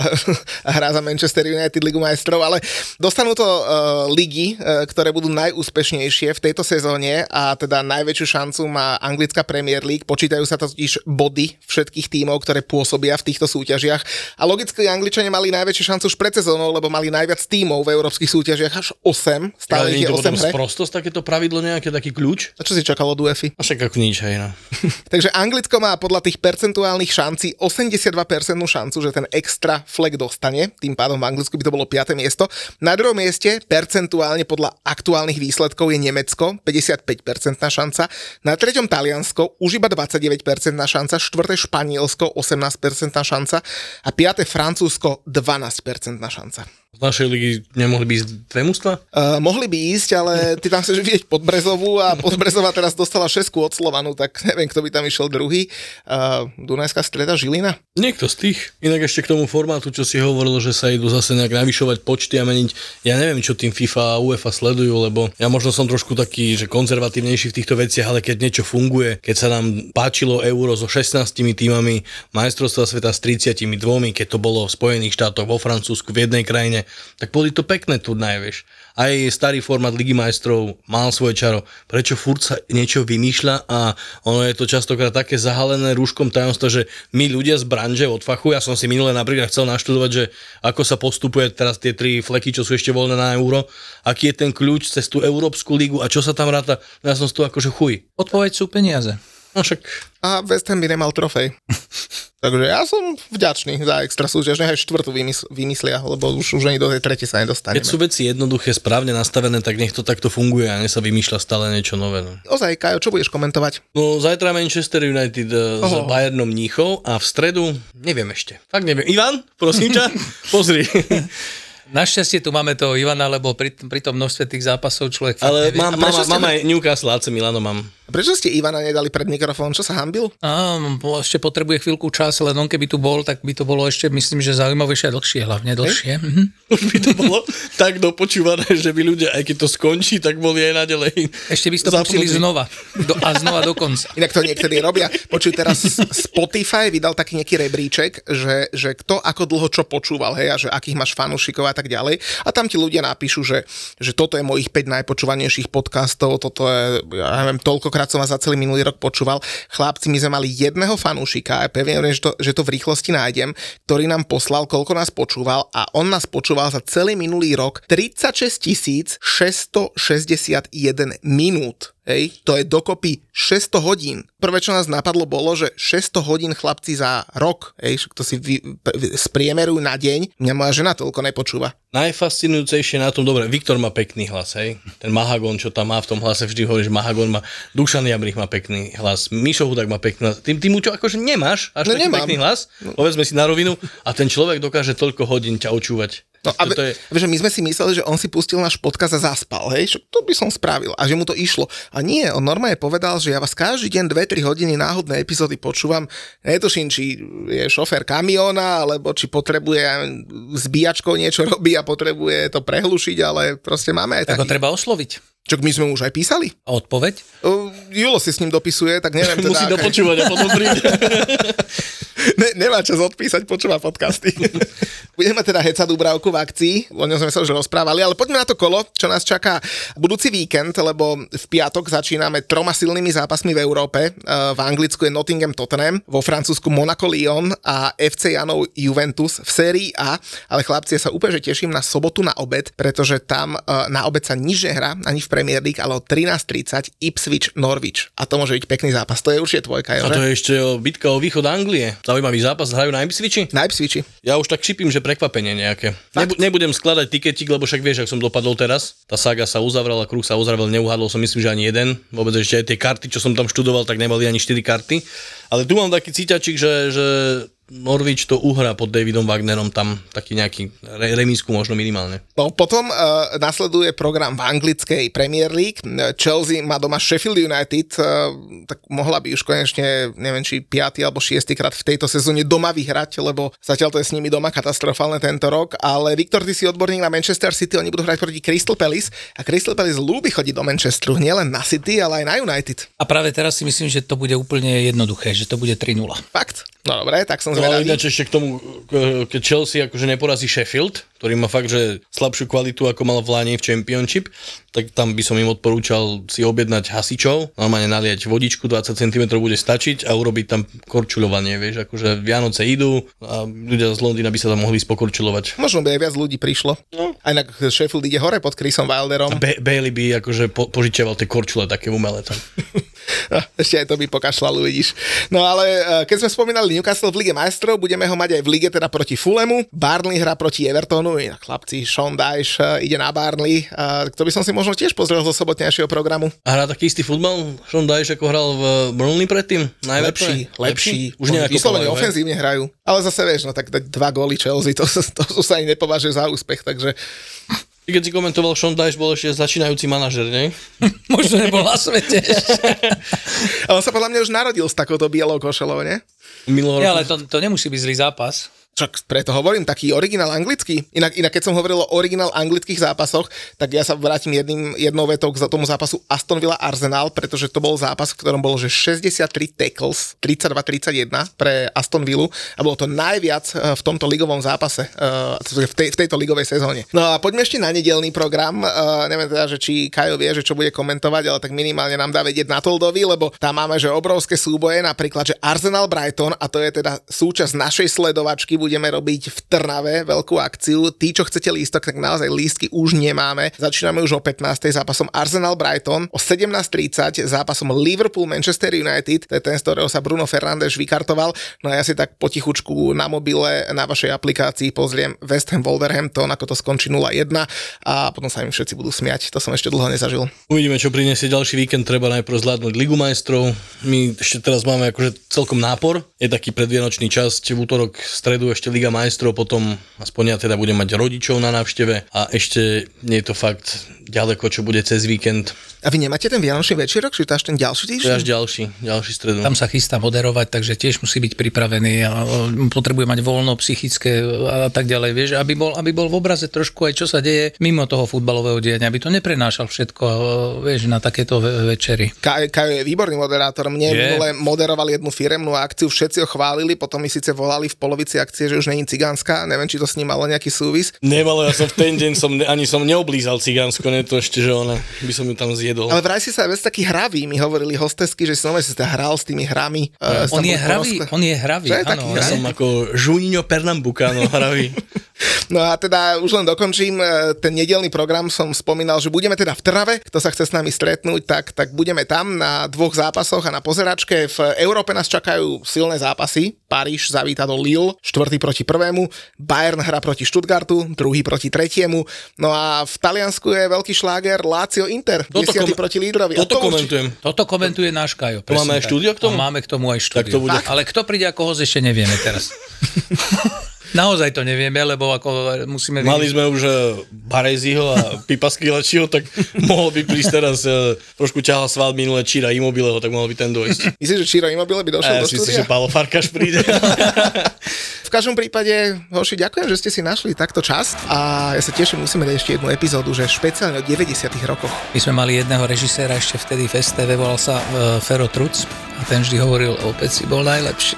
a hrá za Manchester United Ligu majstrov, ale dostanú to uh, ligy, uh, ktoré budú najúspešnejšie v tejto sezóne a teda najväčšiu šancu má anglická Premier League. Počítajú sa totiž body všetkých tímov, ktoré pôsobia v týchto súťažiach. A logicky Angličania mali najväčšiu šancu už pred sezónou, lebo mali najviac tímov v európskych súťažiach, až 8. Stále Ale ich je to 8 potom hre. sprostosť takéto pravidlo, nejaký taký kľúč? A čo si čakal od UEFI? A však ako nič, hej, no. Takže Anglicko má podľa tých percentuálnych šancí 82% šancu, že ten extra flag dostane, tým pádom v Anglicku by to bolo 5. miesto. Na druhom mieste percentuálne podľa aktuálnych výsledkov je Nemecko, 55% šanca. Na treťom Taliansko už iba 29% šanca, štvrté Španielsko 18% šanca a piaté Francúzsko 12% šanca. Z našej ligy nemohli by ísť dve mužstva? Uh, mohli by ísť, ale ty tam chceš vidieť Podbrezovú a Podbrezová teraz dostala šesku od Slovanu, tak neviem, kto by tam išiel druhý. Uh, Dunajská streda Žilina? Niekto z tých. Inak ešte k tomu formátu, čo si hovoril, že sa idú zase nejak navyšovať počty a meniť. Ja neviem, čo tým FIFA a UEFA sledujú, lebo ja možno som trošku taký, že konzervatívnejší v týchto veciach, ale keď niečo funguje, keď sa nám páčilo euro so 16 týmami, majstrovstva sveta s 32, keď to bolo v Spojených štátoch, vo Francúzsku, v jednej krajine, tak boli to pekné turnaje, vieš. Aj starý formát Ligy majstrov mal svoje čaro. Prečo furt sa niečo vymýšľa a ono je to častokrát také zahalené rúškom tajomstva, že my ľudia z branže od fachu, ja som si minule napríklad chcel naštudovať, že ako sa postupuje teraz tie tri fleky, čo sú ešte voľné na euro, aký je ten kľúč cez tú Európsku ligu a čo sa tam ráta. Ja som z toho akože chuj. Odpoveď sú peniaze. No však A West Ham by nemal trofej. Takže ja som vďačný za extra súťaž, nech aj štvrtú vymysl- vymyslia, lebo už, už ani do tej tretej sa nedostaneme. keď sú veci jednoduché, správne nastavené, tak nech to takto funguje a nech sa vymýšľa stále niečo nové. No. Ozaj, Kajo, čo budeš komentovať? No, zajtra Manchester United uh, s. Bayernom Mníchov a v stredu, neviem ešte. Fakt neviem. Ivan, prosím ťa, pozri. Našťastie tu máme toho Ivana, lebo pri, pri tom množstve tých zápasov človek Ale nevie. mám, mám, ste mám aj Newcastle, AC Milano mám. Prečo ste Ivana nedali pred mikrofón? Čo sa hambil? Á, ešte potrebuje chvíľku čas, len on keby tu bol, tak by to bolo ešte, myslím, že zaujímavejšie a dlhšie, hlavne dlhšie. Mhm. Už by to bolo tak dopočúvané, že by ľudia, aj keď to skončí, tak boli aj naďalej. Ešte by ste to pustili znova. Do, a znova do konca. Inak to niektorí robia. Počuj, teraz Spotify vydal taký nejaký rebríček, že, že kto ako dlho čo počúval, hej, a že akých máš fanúšikov a tak ďalej. A tam ti ľudia napíšu, že, že toto je mojich 5 najpočúvanejších podcastov, toto je, ja neviem, toľkokrát som vás za celý minulý rok počúval. Chlapci, my sme mali jedného fanúšika, a pevne že to, že to v rýchlosti nájdem, ktorý nám poslal, koľko nás počúval a on nás počúval za celý minulý rok 36 661 minút. Hej, to je dokopy 600 hodín. Prvé, čo nás napadlo, bolo, že 600 hodín chlapci za rok, hej, to si vy, spriemerujú na deň, mňa moja žena toľko nepočúva. Najfascinujúcejšie na tom, dobre, Viktor má pekný hlas, hej. Ten Mahagon, čo tam má v tom hlase, vždy hovorí, že Mahagon má, Dušan Jabrich má pekný hlas, Mišo Hudák má pekný hlas. Ty, ty mu čo akože nemáš až No taký nemám. pekný hlas, povedzme si na rovinu, a ten človek dokáže toľko hodín ťa očúvať. No a je, že my sme si mysleli, že on si pustil náš podcast a zaspal, hej, že to by som spravil a že mu to išlo. A nie, on normálne povedal, že ja vás každý deň 2-3 hodiny náhodné epizódy počúvam. Netuším, či je šofér kamiona, alebo či potrebuje zbíjačkou niečo robí a potrebuje to prehlušiť, ale proste máme aj Tak treba osloviť. Čo my sme už aj písali? A odpoveď? Uh, Julo si s ním dopisuje, tak neviem teda... musí aká- dopočúvať a potom ne, nemá čas odpísať, počúva podcasty. Budeme mať teda Heca Dúbravku v akcii, o ňom sme sa už rozprávali, ale poďme na to kolo, čo nás čaká budúci víkend, lebo v piatok začíname troma silnými zápasmi v Európe. E, V Anglicku je Nottingham Tottenham, vo Francúzsku Monaco Lyon a FC Janov Juventus v sérii A, ale chlapci, ja sa úplne že teším na sobotu na obed, pretože tam e, na obed sa nič nehrá, ani v Premier League, ale o 13.30 Ipswich Norwich. A to môže byť pekný zápas, to je určite tvojka, A to je ešte o bitka o východ Anglie. Zaujímavý zápas, hrajú na Ipswichi? Na Ipswichi. Ja už tak šipím, že prekvapenie nejaké. Nebu- nebudem skladať tiketik, lebo však vieš, ak som dopadol teraz. Tá saga sa uzavrela, kruh sa uzavrel, neuhádol som myslím, že ani jeden. Vôbec ešte aj tie karty, čo som tam študoval, tak neboli ani 4 karty. Ale tu mám taký cíťačik, že, že Norwich to uhrá pod Davidom Wagnerom tam taký nejaký re- remísku možno minimálne. No potom uh, nasleduje program v anglickej Premier League. Chelsea má doma Sheffield United, uh, tak mohla by už konečne, neviem či 5. alebo 6. krát v tejto sezóne doma vyhrať, lebo zatiaľ to je s nimi doma katastrofálne tento rok, ale Viktor, ty si odborník na Manchester City, oni budú hrať proti Crystal Palace a Crystal Palace ľúbi chodiť do Manchesteru, nielen na City, ale aj na United. A práve teraz si myslím, že to bude úplne jednoduché, že to bude 3-0. Fakt? No dobre, tak som No ale zvedavý. ináč ešte k tomu, keď Chelsea akože neporazí Sheffield, ktorý má fakt, že slabšiu kvalitu ako mal v Lani v Championship, tak tam by som im odporúčal si objednať hasičov, normálne naliať vodičku, 20 cm bude stačiť a urobiť tam korčuľovanie, vieš, akože Vianoce idú a ľudia z Londýna by sa tam mohli spokorčulovať. Možno by aj viac ľudí prišlo. No. A inak Sheffield ide hore pod Chrisom Wilderom. Be- Bailey by akože po- požičiaval tie korčule také umelé tam. Ešte aj to by pokašľal, uvidíš. No ale eh, keď sme spomínali Newcastle v Lige majstrov, budeme ho mať aj v Lige teda proti Fulemu. Barnley hrá proti Evertonu, inak chlapci, Sean Dyche eh, ide na Barnley. A to by som si možno tiež pozrel zo sobotnejšieho programu. A hrá taký istý futbal, Sean Dyche, ako hral v Burnley predtým? Na Lepší, lepší. Už nejako Vyslovene hej? ofenzívne hrajú. Ale zase vieš, no tak dať dva góly Chelsea, to, to, to sa ani nepovažuje za úspech, takže Ty keď si komentoval, Sean Dyche bol ešte začínajúci manažer, nie? Možno nebol na svete ešte. a on sa podľa mňa už narodil s takouto bielou košelou, nie? Minulého Ja, ale to, to nemusí byť zlý zápas. Čak preto hovorím, taký originál anglický. Inak, inak keď som hovoril o originál anglických zápasoch, tak ja sa vrátim jedným, jednou vetou k tomu zápasu Aston Villa Arsenal, pretože to bol zápas, v ktorom bolo že 63 tackles, 32-31 pre Aston Villa a bolo to najviac eh, v tomto ligovom zápase, eh, v, tej, v tejto ligovej sezóne. No a poďme ešte na nedelný program. Eh, Neviem teda, že či Kajo vie, že čo bude komentovať, ale tak minimálne nám dá vedieť na Toldovi, lebo tam máme, že obrovské súboje, napríklad, že Arsenal Brighton, a to je teda súčasť našej sledovačky, budeme robiť v Trnave veľkú akciu. Tí, čo chcete lístok, tak naozaj lístky už nemáme. Začíname už o 15. zápasom Arsenal Brighton, o 17.30 zápasom Liverpool Manchester United, to je ten, z ktorého sa Bruno Fernández vykartoval. No a ja si tak potichučku na mobile, na vašej aplikácii pozriem West Ham Wolverhampton, ako to skončí 0-1 a potom sa im všetci budú smiať. To som ešte dlho nezažil. Uvidíme, čo priniesie ďalší víkend. Treba najprv zvládnuť Ligu majstrov. My ešte teraz máme akože celkom nápor. Je taký predvianočný čas. V útorok, v ešte Liga majstrov, potom aspoň ja teda budem mať rodičov na návšteve a ešte nie je to fakt ďaleko, čo bude cez víkend. A vy nemáte ten Vianočný večerok, či to až ten ďalší týždeň? až ďalší, ďalší stredu. Tam sa chystá moderovať, takže tiež musí byť pripravený a potrebuje mať voľno psychické a tak ďalej, vieš, aby bol, aby bol v obraze trošku aj čo sa deje mimo toho futbalového diania, aby to neprenášal všetko, vieš, na takéto ve- večery. Kaj, Kajo je výborný moderátor. Mne Je. minule moderoval jednu firemnú akciu, všetci ho chválili, potom mi síce volali v polovici akcie, že už není cigánska, neviem, či to s ním malo nejaký súvis. Nemalo, ja som v ten deň som, ani som neoblízal cigánsko, ne to ešte, že ona by som ju tam zjedol. Ale vraj si sa vec taký hravý, mi hovorili hostesky, že si znova si sa hral s tými hrami. Uh, On je hravý, on je hravý, Že je taký áno. ja hravý? som ako Juninho Pernambucano hravý. No a teda už len dokončím, e, ten nedelný program som spomínal, že budeme teda v Trnave, kto sa chce s nami stretnúť, tak, tak budeme tam na dvoch zápasoch a na pozeračke. V Európe nás čakajú silné zápasy. Paríž zavíta do Lille, štvrtý proti prvému, Bayern hra proti Stuttgartu, druhý proti tretiemu. No a v Taliansku je veľký šláger Lazio Inter, Toto desiatý kom- proti lídrovi. Toto to už- komentujem. Toto komentuje náš Kajo. To máme aj štúdio k tomu? A máme k tomu aj štúdio. Tak to bude- Ale kto príde ako host, ešte nevieme teraz. Naozaj to nevieme, lebo ako musíme... Mali sme už Bareziho a Pipa Skilačiho, tak mohol by prísť teraz eh, trošku ťahal sval minulé Číra Immobileho, tak mohol by ten dojsť. Myslíš, že Čiro Immobile by došiel A ja do si myslím, štúdia? že Paolo Farkaš príde. V každom prípade, hoši, ďakujem, že ste si našli takto čas a ja sa teším, musíme dať ešte jednu epizódu, že špeciálne o 90 rokoch. My sme mali jedného režiséra ešte vtedy v STV, volal sa uh, Fero Truc a ten vždy hovoril, opäť si bol najlepší.